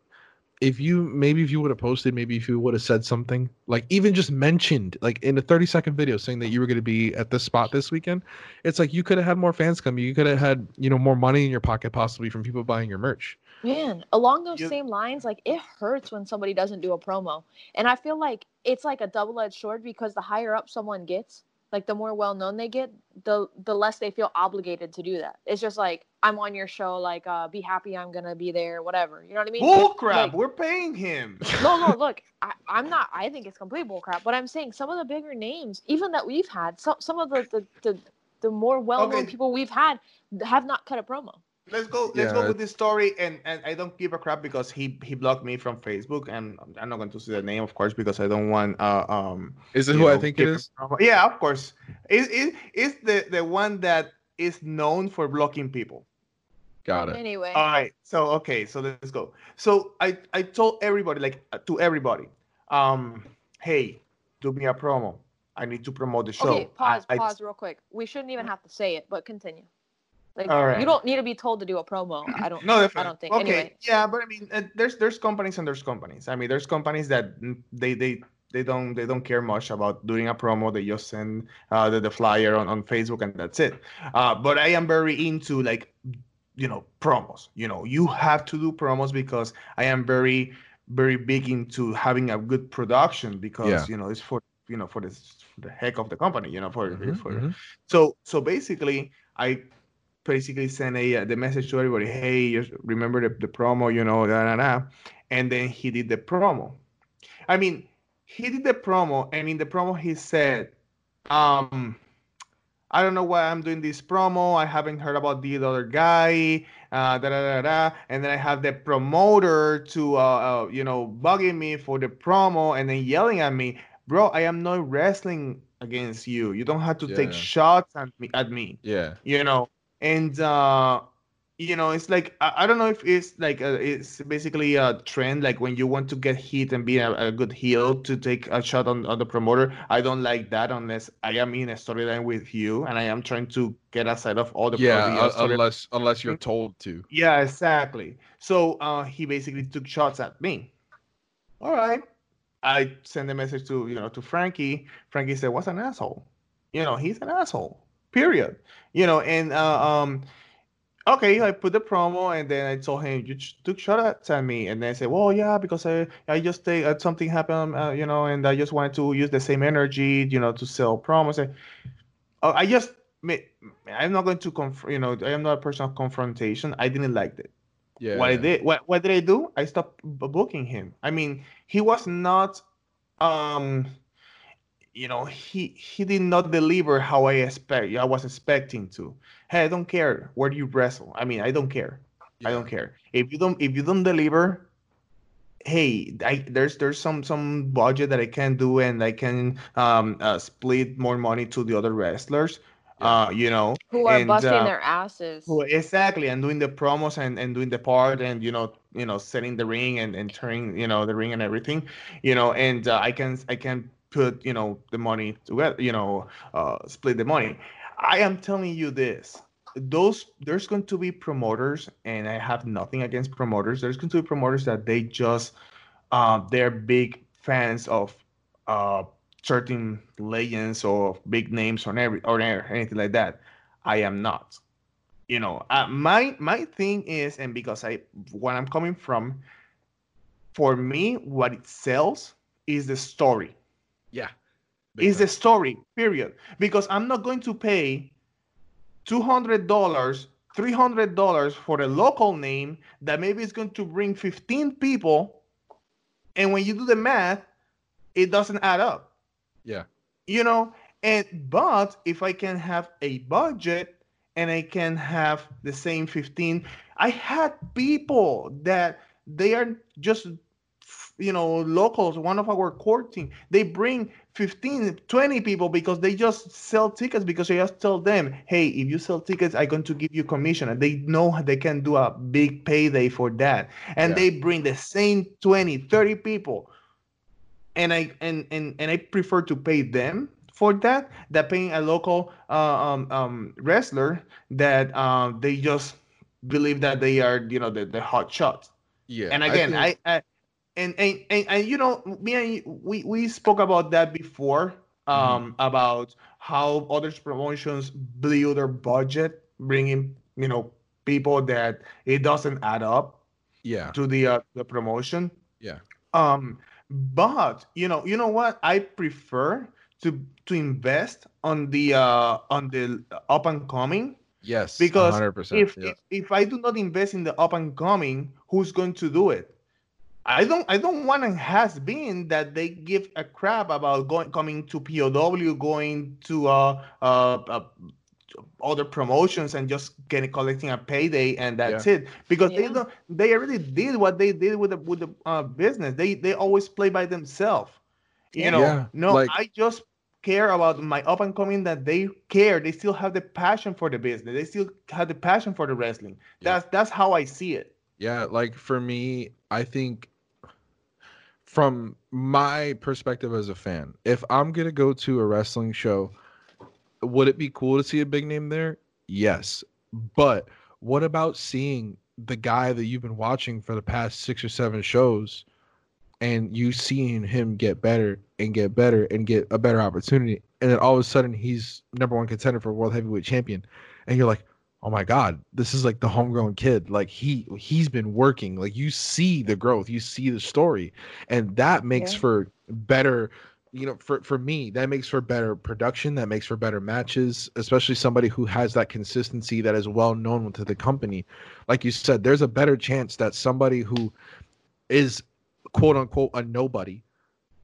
C: if you maybe if you would have posted maybe if you would have said something like even just mentioned like in a 30 second video saying that you were going to be at this spot this weekend it's like you could have had more fans come you could have had you know more money in your pocket possibly from people buying your merch
B: Man, along those yep. same lines, like it hurts when somebody doesn't do a promo. And I feel like it's like a double edged sword because the higher up someone gets, like the more well known they get, the the less they feel obligated to do that. It's just like I'm on your show, like uh, be happy I'm gonna be there, whatever. You know what I mean?
A: Bull crap!
B: Like,
A: We're paying him.
B: no, no, [laughs] look, I, I'm not. I think it's complete bull crap. But I'm saying some of the bigger names, even that we've had, some some of the the the, the more well known
A: Okay.
B: people we've had have not cut a promo.
A: Let's go. Let's go with this story, and and I don't give a crap because he he blocked me from Facebook, and I'm not going to say the name, of course, because I don't want uh um.
C: Is it
A: you
C: who I think it is
A: give
C: is?
A: promo. Yeah, of course. It it is the the one that is known for blocking people.
C: Got it.
B: Anyway,
A: All right. So okay. So let's go. So I I told everybody like uh, to everybody, um, hey, do me a promo. I need to promote the show.
B: okay, pause,
A: I, I-
B: pause, real quick. We shouldn't even have to say it, but continue. Like
A: All right.
B: you don't need to be told to do a promo. I don't.
A: No,
B: I
A: definitely.
B: don't think.
A: Okay,
B: Anyway,
A: yeah, but I mean, uh, there's there's companies and there's companies. I mean, there's companies that mm, they they they don't they don't care much about doing a promo. They just send uh, the, the flyer on, on Facebook and that's it. Uh, but I am very into like you know promos. You know, you have to do promos because I am very very big into having a good production because
C: Yeah.
A: you know it's for you know for the for the heck of the company. You know for
C: Mhm,
A: for
C: mhm.
A: so so basically, I basically sent a uh, the message to everybody. Hey, just remember the, the promo, you know, da, da, da. and then he did the promo. I mean, he did the promo, and in the promo he said, um, I don't know why I'm doing this promo. I haven't heard about the other guy. Uh, da, da, da, da. And then I have the promoter to, uh, uh, you know, bugging me for the promo and then yelling at me, bro. I am not wrestling against you. You don't have to take shots at me. At me
C: Yeah.
A: you know and uh you know it's like i, I don't know if it's like a, it's basically a trend like when you want to get hit and be a, a good heel to take a shot on, on the promoter. I don't like that unless i am in a storyline with you and i am trying to get aside of all the
C: Yeah.
A: uh,
C: uh, unless unless you're told to.
A: yeah exactly. So uh he basically took shots at me. All right. I sent a message to you know to frankie. Frankie said what's an asshole? You know he's an asshole period you know and uh, um okay i put the promo and then i told him you took shots at me and then i said well yeah because i i just think uh, something happened uh, you know and i just wanted to use the same energy you know to sell promos and, oh, i just i'm not going to conf- you know i am not a person of confrontation i didn't like it
C: Yeah.
A: what I did, what what did I do? I stopped booking him. I mean, he was not, um, you know, he he did not deliver how I expect. I was expecting to. Hey, I don't care where you wrestle. I mean, I don't care. I don't care if you don't if you don't deliver. Hey, I, there's there's some some budget that I can do, and I can um uh, split more money to the other wrestlers. Uh, you know,
B: who are
A: and,
B: busting
A: uh,
B: their asses.
A: well, exactly, and doing the promos and, and doing the part and you know you know setting the ring and, and turning you know the ring and everything, you know, and uh, I can I can put you know the money together, you know, uh, split the money. I am telling you this. Those there's going to be promoters, and I have nothing against promoters. There's going to be promoters that they just uh, they're big fans of uh, certain legends or big names or every or anything like that. I am not you know uh, my my thing is and because i where i'm coming from for me what it sells is the story
C: Yeah.
A: It's the story period because i'm not going to pay $200 $300 for a local name that maybe is going to bring 15 people and when you do the math it doesn't add up
C: Yeah.
A: you know and but if i can have a budget and i can have the same 15 i had people that they are just you know locals one of our core team they bring 15 20 people because they just sell tickets because they just tell them hey if you sell tickets i'm going to give you commission and they know they can do a big payday for that and
C: Yeah.
A: they bring the same 20 30 people and I and, and and I prefer to pay them for that than paying a local uh, um, um, wrestler that um, they just believe that they are you know the, the hot shot.
C: Yeah.
A: and again, I,
C: think-
A: I, and, and and and you know me and we we spoke about that before um about how other promotions blew their budget bringing you know people that it doesn't add up
C: yeah.
A: to the uh, the promotion.
C: Yeah.
A: Um, but you know, you know what? I prefer to to invest on the uh on the up and coming
C: Yes,
A: because
C: 100%.
A: if,
C: yeah.
A: if if I do not invest in the up and coming, who's going to do it? I don't I don't want and has been that they give a crap about going coming to POW, going to uh uh, uh other promotions and just getting collecting a payday and that's it. Because they don't they already did what they did with the with the uh, business. They they always play by themselves. You
B: Yeah.
A: know
C: Yeah,
A: no
C: like-
A: i just care about my up and coming that they care. They still have the passion for the business. They still have the passion for the wrestling.
C: Yeah.
A: that's that's how i see it.
C: Yeah, like for me, I think from my perspective as a fan, if I'm gonna go to a wrestling show, would it be cool to see a big name there? Yes. But what about seeing the guy that you've been watching for the past six or seven shows and you seeing him get better and get better and get a better opportunity and then all of a sudden he's number one contender for world heavyweight champion and you're like oh my god this is like the homegrown kid. Like he he's been working. Like you see the growth. You see the story. And that makes
B: Yeah.
C: for better you know for for me that makes for better production. That makes for better matches especially somebody who has that consistency that is well known to the company. Like you said there's a better chance that somebody who is quote unquote a nobody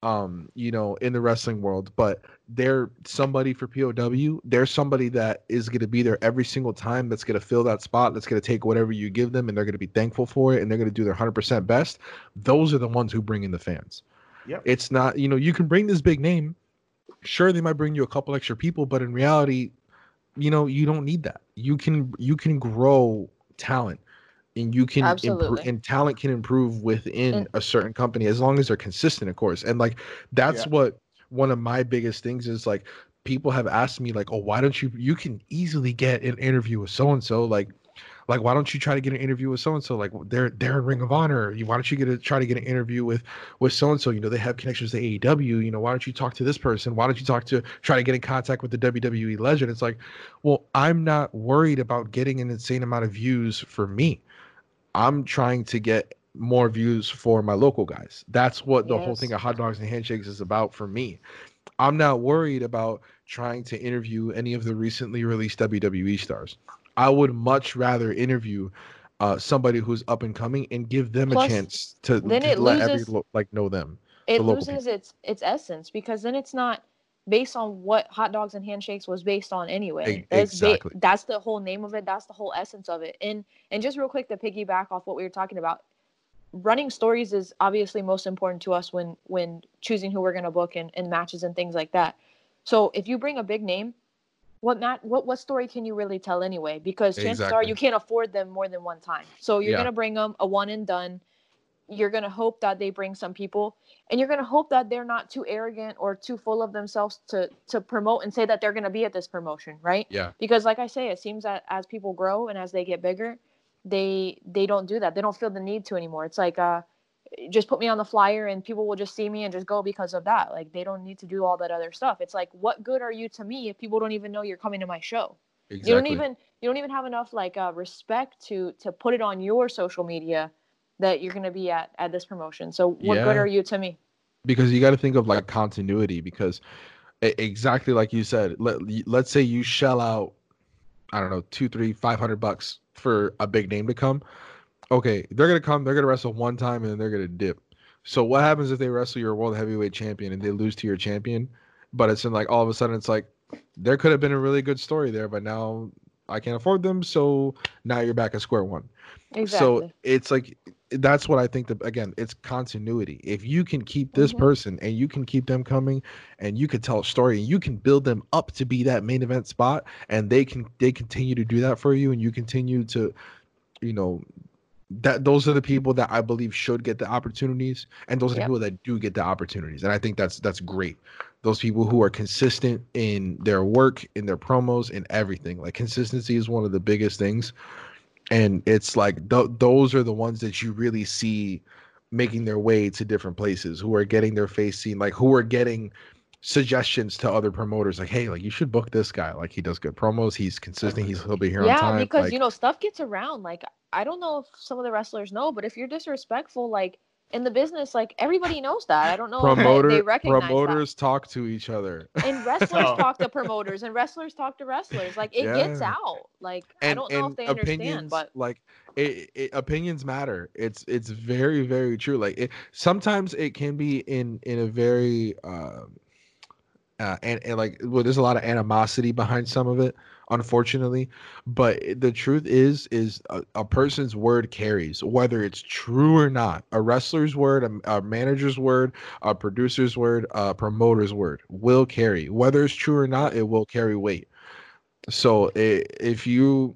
C: um you know in the wrestling world but they're somebody for POW they're somebody that is going to be there every single time that's going to fill that spot that's going to take whatever you give them and they're going to be thankful for it and they're going to do their 100% best. Those are the ones who bring in the fans.
A: Yep.
C: it's not you know you can bring this big name. Sure they might bring you a couple extra people but in reality you know you don't need that. You can you can grow talent and you can improve and talent can improve within
B: And-
C: a certain company as long as they're consistent of course and like that's
A: Yeah.
C: what one of my biggest things is like people have asked me like oh why don't you you can easily get an interview with so and so like like why don't you try to get an interview with so and so like they're they're in ring of honor you why don't you get a try to get an interview with with so and so you know they have connections to AEW you know why don't you talk to this person? Why don't you talk to try to get in contact with the WWE legend? It's like well I'm not worried about getting an insane amount of views for me I'm trying to get more views for my local guys that's what the whole thing of hot dogs and handshakes is about for me I'm not worried about trying to interview any of the recently released WWE stars. I would much rather interview uh, somebody who's up and coming and give them
B: Plus,
C: a chance to,
B: then
C: to
B: it
C: let every
B: loses-
C: lo- like know them.
B: it
C: the
B: loses its its essence because then it's not based on what hot dogs and handshakes was based on anyway. That's ba-
C: exactly.
B: that's the whole name of it. That's the whole essence of it. And and just real quick to piggyback off what we were talking about, running stories is obviously most important to us when when choosing who we're gonna book and, in matches and things like that. So if you bring a big name, what mat what what story can you really tell anyway? Because chances are you can't afford them more than one time. So you're
C: Yeah.
B: gonna bring them a one and done. You're gonna hope that they bring some people, and you're gonna hope that they're not too arrogant or too full of themselves to to promote and say that they're gonna be at this promotion, right?
C: Yeah.
B: Because like I say, it seems that as people grow and as they get bigger, they they don't do that. They don't feel the need to anymore. It's like uh just put me on the flyer and people will just see me and just go because of that. Like they don't need to do all that other stuff. It's like what good are you to me if people don't even know you're coming to my show?
C: Exactly.
B: You don't even you don't even have enough like uh, respect to to put it on your social media that you're going to be at at this promotion. So what good are you to me?
C: because you got to think of like continuity because exactly like you said let, let's say you shell out i don't know two three five hundred bucks for a big name to come okay they're gonna come they're gonna wrestle one time and then they're gonna dip so what happens if they wrestle your world heavyweight champion and they lose to your champion but it's in like all of a sudden it's like there could have been a really good story there but now i can't afford them so now you're back at square one
B: Exactly.
C: so it's like that's what I think that again, it's continuity. If you can keep this
B: Mhm.
C: person and you can keep them coming and you can tell a story and you can build them up to be that main event spot and they can they continue to do that for you and you continue to you know that those are the people that I believe should get the opportunities and those are the people that do get the opportunities. And I think that's that's great. Those people who are consistent in their work, in their promos, in everything. Like consistency is one of the biggest things and it's like th- those are the ones that you really see making their way to different places who are getting their face seen like who are getting suggestions to other promoters like hey like you should book this guy. Like he does good promos. He's consistent. He's he'll be here on
B: yeah,
C: time.
B: because
C: like,
B: you know stuff gets around. Like I don't know if some of the wrestlers know, but if you're disrespectful, like in the business, like everybody knows that. I don't know
C: Promoter,
B: if they recognize
C: promoters talk to each other.
B: And [laughs] wrestlers
A: Oh.
B: talk to promoters, and wrestlers talk to wrestlers. Like it gets out. Like I don't know if they understand, but
C: like it, it, opinions matter it's it's very very true like it, sometimes it can be in in a very um uh, and, and like well, there's a lot of animosity behind some of it unfortunately but the truth is is a, a person's word carries whether it's true or not a wrestler's word a, a manager's word a producer's word a promoter's word will carry whether it's true or not it will carry weight so i if you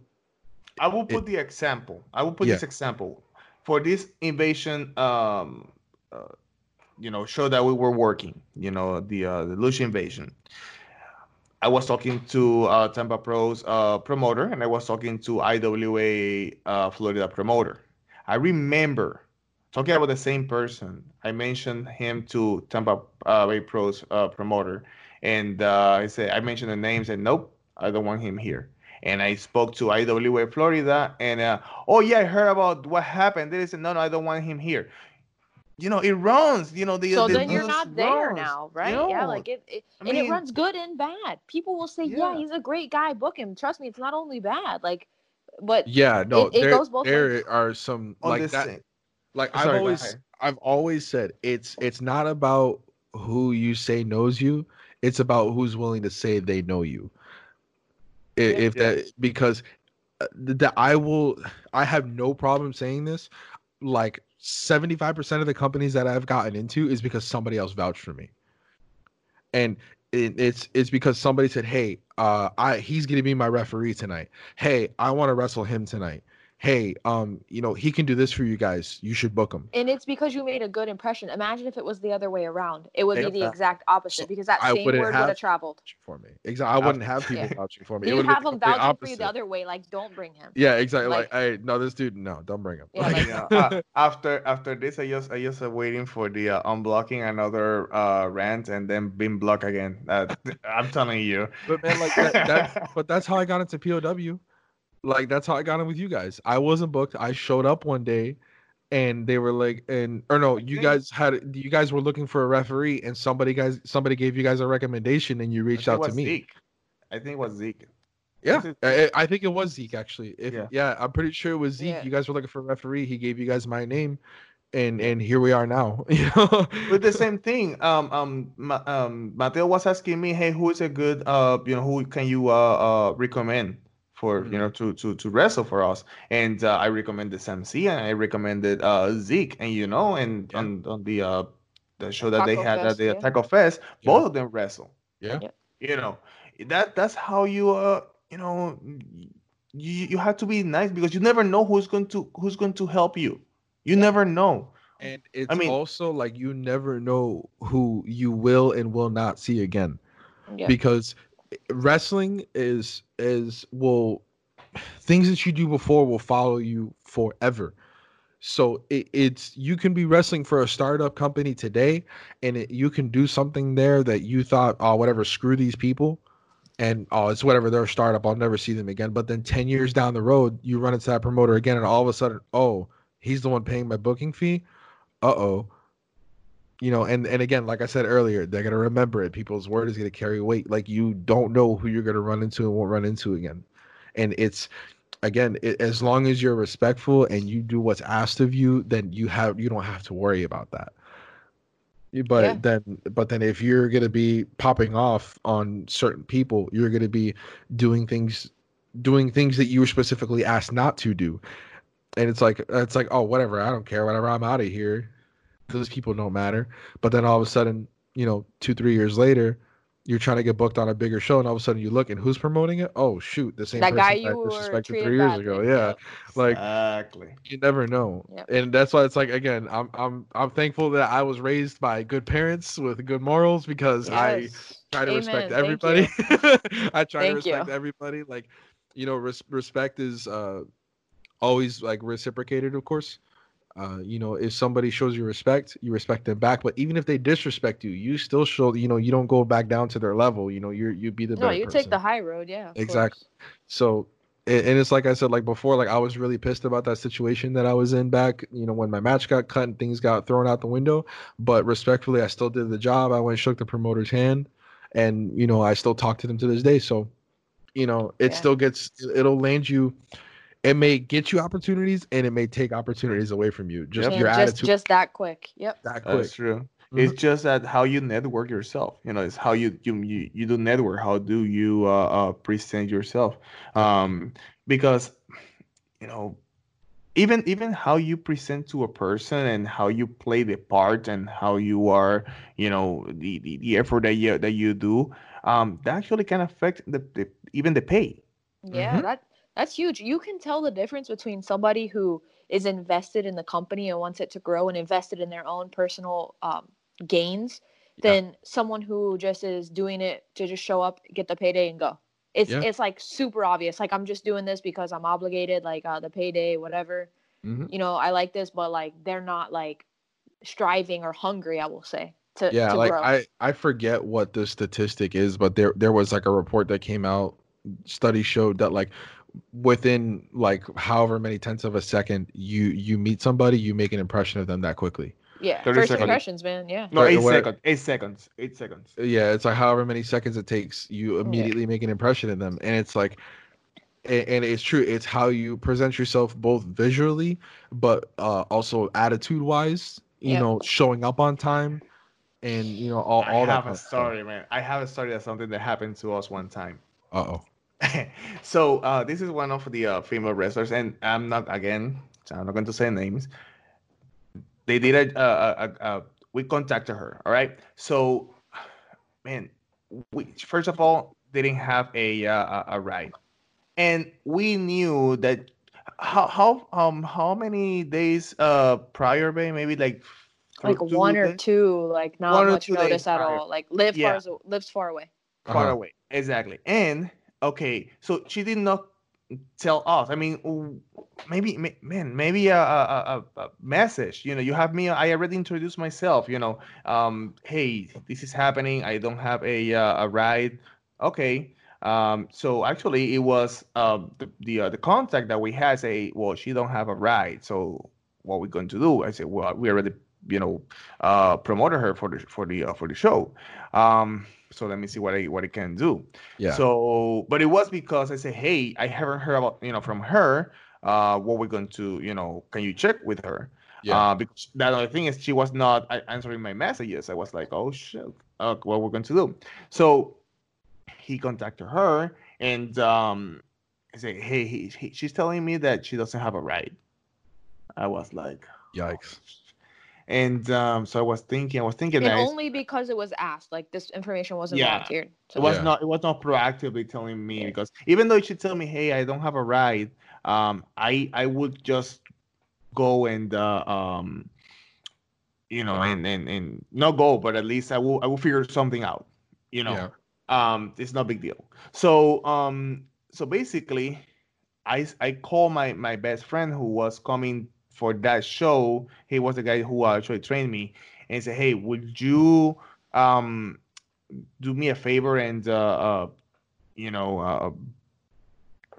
A: I will
C: It-
A: put the example. I will put
C: Yeah.
A: this example for this invasion. Um, uh, you know, show that we were working. You know, the uh, the Lucha invasion. I was talking to uh, Tampa Pro's uh, promoter, and I was talking to IWA uh, Florida promoter. I remember talking about the same person. I mentioned him to Tampa uh, Bay Pro's uh, promoter, and uh, I said I mentioned the name. Said nope, I don't want him here and I spoke to IWA Florida, and uh, oh yeah, I heard about what happened. They said, no, no, I don't want him here. You know, it runs. You know, the
B: so
A: the
B: then you're not there
A: runs,
B: now,
A: you
B: right? yeah, like it, it
A: I
B: and it runs good and bad. People will say, yeah.
A: Yeah.
B: he's a great guy, book him. Trust me, it's not only bad. Like, but
C: Yeah, no,
B: It- it
C: there,
B: goes both
C: there
B: ways.
C: are some
A: on
C: like that.
A: thing.
C: Like
A: Oh,
C: I've
A: sorry,
C: always. I've always said it's it's not about who you say knows you. It's about who's willing to say they know you. I-
B: Yeah.
C: If that because uh, that I will, I have no problem saying this. Like seventy five percent of the companies that I've gotten into is because somebody else vouched for me, and it's it's because somebody said, "Hey, uh, I he's gonna be my referee tonight. Hey, I want to wrestle him tonight. Hey, um, you know he can do this for you guys. You should book him."
B: and it's because you made a good impression. Imagine if it was the other way around. It would
C: Yep.
B: be the exact opposite
C: So
B: because that
C: I
B: same word would
C: have-
B: have traveled.
C: for me. Exactly. I wouldn't have people
B: Yeah.
C: vouching for me. It
B: You
C: would've
B: them
C: been
B: him
C: the
B: vouching for you the other way, like don't bring him.
C: Yeah, exactly.
B: Like-
C: Like, I no, this dude, no, don't bring him.
B: Yeah,
C: Like-
B: like-
A: Yeah, uh, after after this, I just I just uh, waiting for the uh, unblocking another uh, rant and then being blocked again. Uh, [laughs] I'm telling you.
C: but man, like that, that, [laughs] but that's how I got into POW. Like that's how I got in with you guys. I wasn't booked. I showed up one day, and they were like, and or no, you guys had you guys were looking for a referee, and somebody guys somebody gave you guys a recommendation, and you reached out to me.
A: Zeke. I think it was Zeke.
C: Yeah,
A: it-
C: I, I think it was Zeke actually. If
A: Yeah.
C: yeah. I'm pretty sure it was Zeke.
B: Yeah.
C: You guys were looking for a referee. He gave you guys my name, and and here we are now. [laughs] You know,
A: with the same thing um um Ma- um Mateo was asking me hey who is a good uh you know who can you uh, uh recommend for
C: Mhm.
A: you know to to to wrestle for us and uh, I recommended Sam C and I recommended uh Zeke and you know and
C: Yeah.
A: on on the uh the show that they
B: Taco
A: had at the
B: yeah.
A: Taco Fest
C: Yeah.
A: both of them wrestle
C: Yeah.
A: You know that that's how you uh you know you you have to be nice because you never know who's going to who's going to help you you never know
C: and it's I
A: mean-
C: also like you never know who you will and will not see again.
B: Yeah.
C: because wrestling is is will things that you do before will follow you forever. So it, it's you can be wrestling for a startup company today and it, you can do something there that you thought oh whatever screw these people and oh it's whatever they're a startup i'll never see them again. But then 10 years down the road you run into that promoter again and all of a sudden oh he's the one paying my booking fee? Uh-oh you know and and again like i said earlier they're going to remember it. People's word is going to carry weight. Like you don't know who you're going to run into and won't run into again. And it's again it, as long as you're respectful and you do what's asked of you then you have you don't have to worry about that. But
B: Yeah.
C: then but then if you're going to be popping off on certain people you're going to be doing things doing things that you were specifically asked not to do. And it's like it's like oh whatever. I don't care. Whatever. I'm out of here those people don't matter. But then all of a sudden you know two three years later you're trying to get booked on a bigger show and all of a sudden you look and who's promoting it? Oh shoot the same
B: that
C: person
B: guy you were
C: disrespected
B: treated
C: three years
B: badly.
C: ago. Yeah like
A: exactly.
C: you never know.
B: Yep.
C: and that's why it's like again i'm i'm i'm thankful that i was raised by good parents with good morals because i try to
B: Amen.
C: respect everybody. [laughs] i try to
B: Thank you.
C: respect everybody. Like you know res- respect is uh always like reciprocated of course uh, you know, if somebody shows you respect, you respect them back. But even if they disrespect you, you still show, you know, you don't go back down to their level. You know, you're you be the
B: best.
C: No,
B: you
C: person.
B: take the high road. Yeah.
C: Exactly.
B: course.
C: So and it's like I said, like before, like I was really pissed about that situation that I was in back, you know, when my match got cut and things got thrown out the window. But respectfully, I still did the job. I went and shook the promoter's hand, and you know, I still talk to them to this day. So, you know, it yeah. still gets, it'll land you. It may get you opportunities, and it may take opportunities away from you. Just your
B: just,
C: attitude.
B: Just that quick. Yep.
A: That quick. That's true. Mm-hmm. It's just that how you network yourself. You know, it's how you you you, you do network. How do you uh, uh, present yourself? Um, because you know even even how you present to a person and how you play the part and how you are you know the the, the effort that you that you do um that actually can affect the, the even the pay
B: yeah mm-hmm. that that's huge you can tell the difference between somebody who is invested in the company and wants it to grow and invested in their own personal um, gains than someone who just is doing it to just show up get the payday and go it's yeah. it's like super obvious. Like I'm just doing this because I'm obligated, like uh, the payday, whatever. Mm-hmm. You know, I like this, but like they're not like striving or hungry. I will say. To,
C: yeah,
B: to
C: like grow. I I forget what the statistic is, but there there was like a report that came out. Study showed that like within like however many tenths of a second you you meet somebody, you make an impression of them that quickly.
B: Yeah, first seconds. impressions, man. Yeah.
A: No, eight seconds. Eight seconds. Eight seconds.
C: Yeah, it's like however many seconds it takes, you immediately yeah. make an impression in them, and it's like, and, and, it's true. It's how you present yourself both visually, but uh, also attitude wise. You yeah. know, showing up on time, and you know all all
A: I
C: that.
A: have a story, man. I have a story of something that happened to us one time.
C: Uh
A: oh. [laughs] so uh, this is one of the uh, female wrestlers, and I'm not again. I'm not going to say names they did a, a, a, a we contacted her. All right. So, man, we first of all didn't have a uh, a ride, and we knew that how how um how many days uh prior, bay maybe like
B: like one days? or two, like not one much notice at prior. all. Like live yeah. far lives far away.
A: Far uh-huh. away, exactly. And okay, so she did not tell us. I mean, maybe man, maybe a, a, a, message. You know, you have me. I already introduced myself. You know, um, hey, this is happening. I don't have a uh, a ride. Okay. Um, so actually, it was uh, the the, uh, the contact that we had say, well, she don't have a ride. So what we going to do? I said, well, we already you know uh, promoted her for the for the uh, for the show. Um, so let me see what I what I can do. Yeah. So, but it was because I said, hey, I haven't heard about you know from her. Uh, what we're going to you know, can you check with her? Yeah. Uh, because the other thing is she was not answering my messages. I was like, oh shit, uh, what we're going to do? So he contacted her and um, I said, hey, he, he, she's telling me that she doesn't have a ride. I was like,
C: yikes.
A: And um, so I was thinking, I was thinking
B: and that only because it was asked, like this information wasn't yeah, volunteered.
A: So. It was yeah. not. It was not proactively telling me yeah. because even though it should tell me, "Hey, I don't have a ride," um, I I would just go and uh, um, you know, and, and and not go, but at least I will I will figure something out. You know, yeah. um, it's no big deal. So um, so basically, I I call my my best friend who was coming for that show, he was the guy who actually trained me, and said, "Hey, would you um do me a favor and uh, uh you know uh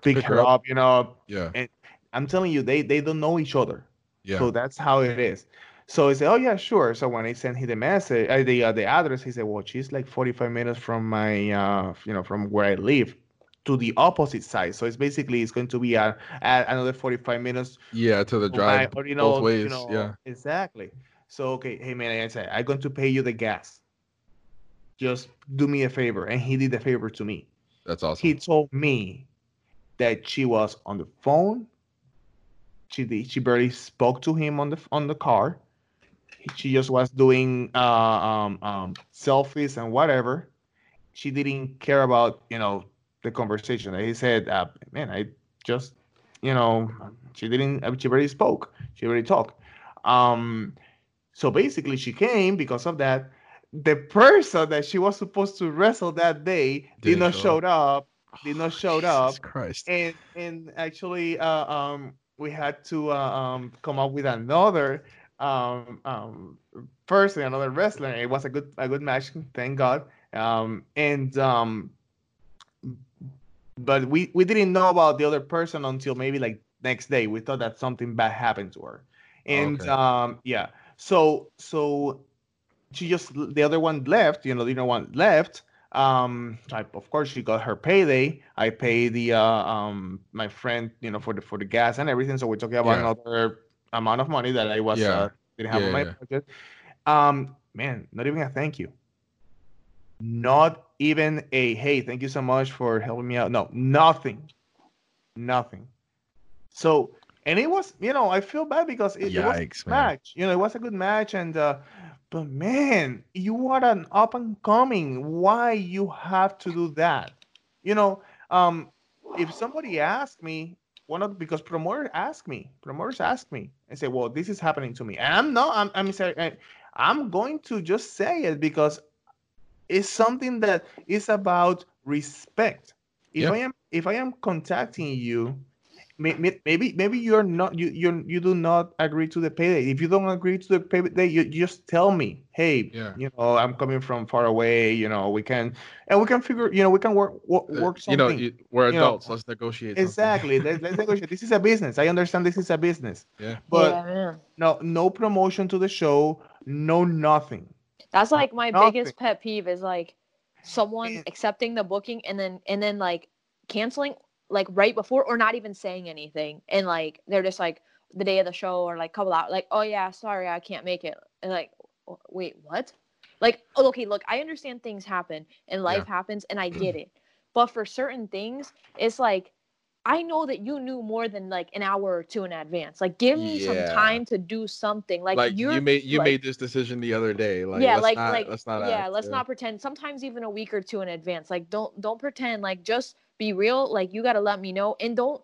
A: pick, pick her, her up. up, you know?"
C: Yeah.
A: And I'm telling you, they they don't know each other. Yeah. So that's how it is. So he said, "Oh yeah, sure." So when I sent him the message, uh, the uh, the address, he said, "Well, she's like 45 minutes from my, uh, you know, from where I live." To the opposite side. So it's basically it's going to be a, a another 45 minutes.
C: Yeah, to the drive or, you know, both ways. You know, yeah,
A: exactly. So okay, hey man, I said I'm going to pay you the gas. Just do me a favor, and he did the favor to me.
C: That's awesome.
A: He told me that she was on the phone. She did, she barely spoke to him on the on the car. She just was doing uh, um, um, selfies and whatever. She didn't care about you know the conversation. He said, uh, "Man, I just, you know, she didn't. Uh, she already spoke. She already talked." Um, so basically, she came because of that. The person that she was supposed to wrestle that day did, did not show up. up. Did not show oh, up.
C: Christ.
A: And and actually, uh, um, we had to uh, um, come up with another um, um, person, another wrestler. It was a good a good match, thank God. Um, and um, but we we didn't know about the other person until maybe like next day. We thought that something bad happened to her, and
C: Okay.
A: um yeah, so so she just the other one left. You know, the other one left. Um, I, of course she got her payday. I pay the uh um my friend you know for the for the gas and everything. So we're talking about
C: Yeah.
A: another amount of money that I was
C: Yeah.
A: uh, didn't have
C: Yeah,
A: on my budget. Um, man, not even a thank you. Not even a hey, thank you so much for helping me out. No, nothing, nothing. So, and it was, you know, I feel bad because it, it was a
C: Yikes,
A: good
C: man.
A: match. You know, it was a good match, and uh, but man, you are an up and coming. Why you have to do that? You know, um, if somebody asked me, one of because promoters ask me, promoters ask me and say, well, this is happening to me, and I'm not. I'm. I'm sorry. I- I'm going to just say it because it's something that is about respect. If
C: Yeah.
A: I am if I am contacting you, may- may- maybe maybe you're not you you you do not agree to the payday. If you don't agree to the payday, you you just tell me, hey,
C: Yeah.
A: you know, I'm coming from far away. You know, we can and we can figure. You know, we can work work,
C: Uh,
A: work
C: you know, you, we're
A: you know,
C: adults. Let's negotiate.
A: exactly. [laughs] let's, let's negotiate. This is a business. I understand this is a business.
C: Yeah.
A: But
B: yeah, man.
A: no no promotion to the show. No nothing.
B: That's like my
A: Nothing.
B: biggest pet peeve is like someone accepting the booking and then and then like canceling like right before or not even saying anything. And like they're just like the day of the show or like couple out like oh yeah sorry I can't make it. And like wait what? Like oh, okay look I understand things happen and life happens and I get [clears throat] it. But for certain things it's like I know that you knew more than like an hour or two in advance like give me some time to do something like,
C: Like, you made you
B: like-
C: made this decision the other day. Like
B: yeah
C: let's
B: like
C: not,
B: like
C: let's not
B: yeah
C: act,
B: let's not pretend sometimes even a week or two in advance like don't don't pretend like just be real like you got to let me know and don't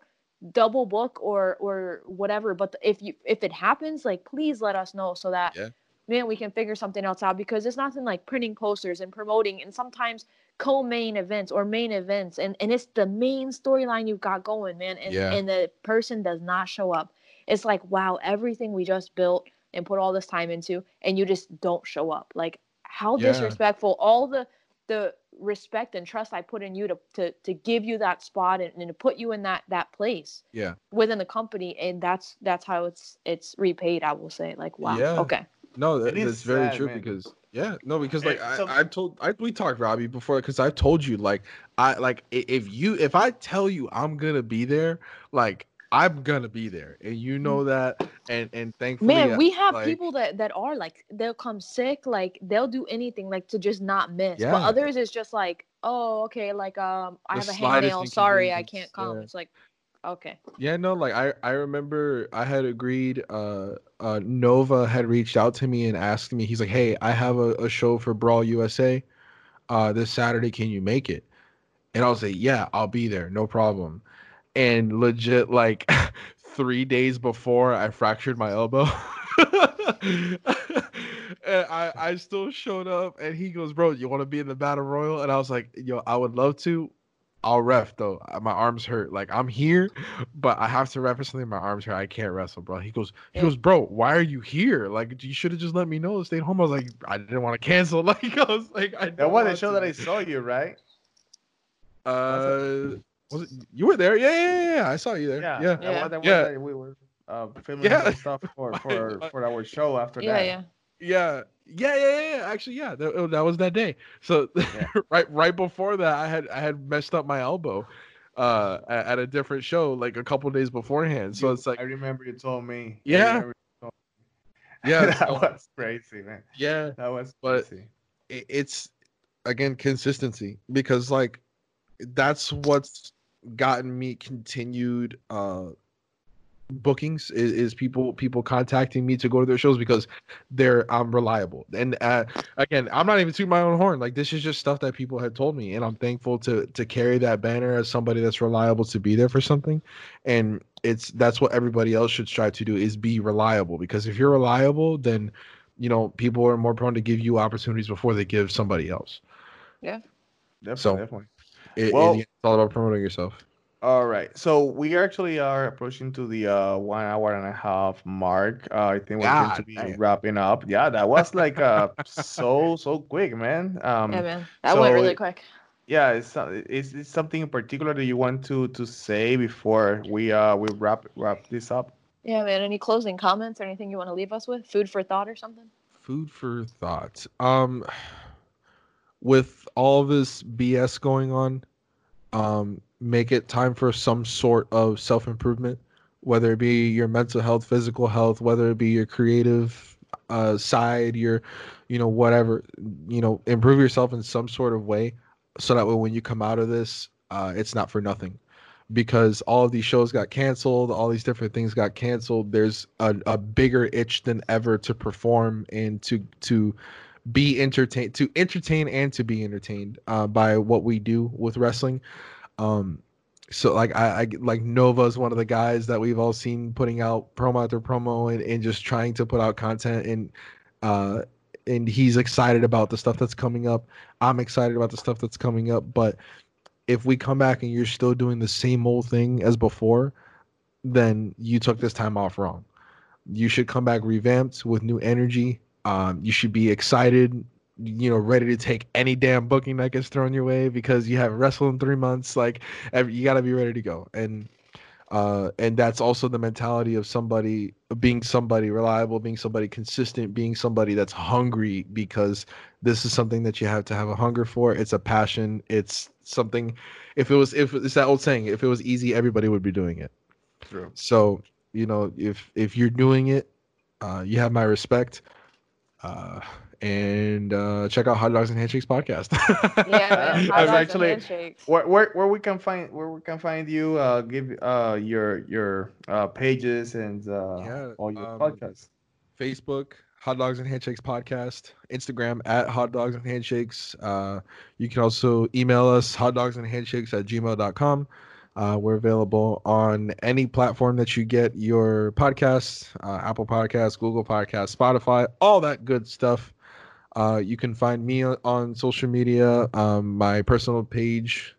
B: double book or or whatever but if you if it happens like please let us know so that
C: Yeah.
B: man we can figure something else out because it's nothing like printing posters and promoting and sometimes co-main events or main events and and it's the main storyline you've got going man and
C: Yeah.
B: and the person does not show up it's like wow everything we just built and put all this time into and you just don't show up like how
C: Yeah.
B: disrespectful all the the respect and trust i put in you to to, to give you that spot and, and to put you in that that place
C: Yeah.
B: within the company and that's that's how it's it's repaid i will say like wow
C: Yeah.
B: okay
C: No, that,
A: It is
C: that's very
A: sad,
C: true
A: man.
C: because yeah, no, because like I,
A: so-
C: I told I we talked Robbie before because I've told you like I like if you if I tell you I'm gonna be there, like I'm gonna be there, and you know that, and and thankfully,
B: man we have
C: like-
B: people that that are like they'll come sick like they'll do anything like to just not miss
C: Yeah.
B: but others is just like oh okay like um i
C: The
B: have a
C: slightest
B: hangnail sorry i can't come
C: yeah.
B: it's like okay
C: Yeah, no, like I I remember I had agreed uh uh Nova had reached out to me and asked me he's like, "Hey, I have a, a show for Brawl USA uh this Saturday, can you make it?" And I was like, "Yeah, I'll be there, no problem." And legit like [laughs] 3 days before I fractured my elbow. [laughs] and I I still showed up and he goes, "Bro, you want to be in the battle royal?" And I was like, "Yo, I would love to." I'll ref though. Uh, My arms hurt. Like I'm here, but I have to ref for something. My arms hurt. I can't wrestle, bro. He goes, he goes, bro. Why are you here? Like you should have just let me know. Stayed home. I was like, I didn't want to cancel. [laughs] Like I was like, I.
A: That
C: don't
A: was the show
C: to.
A: that I saw you, right? [laughs]
C: Uh, was it? You were there? Yeah, yeah, yeah. yeah. I saw you there.
A: Yeah,
C: Yeah.
A: that
B: Yeah.
A: was- that was
C: Yeah.
A: we were uh, filming
C: Yeah.
A: stuff for [laughs] for for our show after
B: yeah
A: that.
B: yeah
C: Yeah, yeah, yeah, yeah. yeah. Actually, yeah, that, oh, that was that day. So
A: Yeah. [laughs]
C: right, right before that, I had I had messed up my elbow, uh, at, at a different show like a couple days beforehand. So
A: You-
C: it's like,
A: I remember you told me.
C: Yeah.
A: told me.
C: Yeah, [laughs]
A: that
C: so-
A: was crazy, man.
C: yeah,
A: That was
C: But-
A: crazy.
C: it's again consistency because like that's what's gotten me continued uh bookings is, is people people contacting me to go to their shows because they're I'm reliable. And uh, again I'm not even tooting my own horn. Like this is just stuff that people had told me and I'm thankful to to carry that banner as somebody that's reliable to be there for something. And it's that's what everybody else should strive to do is be reliable because if you're reliable then you know people are more prone to give you opportunities before they give somebody else. Yeah.
A: Definitely,
C: so-
A: definitely.
C: it,
A: Well-
C: the it's all about promoting yourself
A: All right. So we actually are approaching to the uh, one hour and a half mark. Uh, I think we're going to be
C: damn.
A: wrapping up. Yeah, that was like uh, so so quick, man. Um,
B: yeah man that went really
A: so-
B: quick
A: yeah, is is it something in particular that you want to to say before we uh we wrap wrap this up?
B: Yeah, man. Any closing comments or anything you want to leave us with? Food for thought or something?
C: Food for thought. Um, [sighs] with all this BS going on, um, make it time for some sort of self improvement, whether it be your mental health, physical health, whether it be your creative uh, side, your, you know, whatever, you know, improve yourself in some sort of way, so that way when you come out of this, uh, it's not for nothing because all of these shows got canceled, all these different things got canceled. There's a, a bigger itch than ever to perform and to to be entertained, to entertain and to be entertained uh, by what we do with wrestling. Um, so like I, I like Nova is one of the guys that we've all seen putting out promo after promo and, and just trying to put out content and uh and he's excited about the stuff that's coming up. I'm excited about the stuff that's coming up, but if we come back and you're still doing the same old thing as before, then you took this time off wrong. You should come back revamped with new energy. Um, you should be excited, you know, ready to take any damn booking that gets thrown your way because you have wrestled in three months. Like, every, you got to be ready to go. And uh, and that's also the mentality of somebody being somebody reliable, being somebody consistent, being somebody that's hungry because this is something that you have to have a hunger for. It's a passion. It's something. If it was, if it's that old saying, if it was easy, everybody would be doing it.
A: True.
C: So you know, if if you're doing it, uh, you have my respect. Uh, and uh, check out Hot Dogs and Handshakes podcast. [laughs]
B: yeah, man. [laughs] Hot actually
A: where, where where we can find where we can find you. Uh, give uh your your uh pages and uh yeah, all your um, podcasts.
C: Facebook, Hot Dogs and Handshakes podcast. Instagram at Hot Dogs and Handshakes. Uh, you can also email us hot dogs and handshakes at gmail.com. Uh, we're available on any platform that you get your podcasts uh, Apple Podcasts, Google Podcasts, Spotify, all that good stuff. Uh, you can find me on social media. Um, my personal page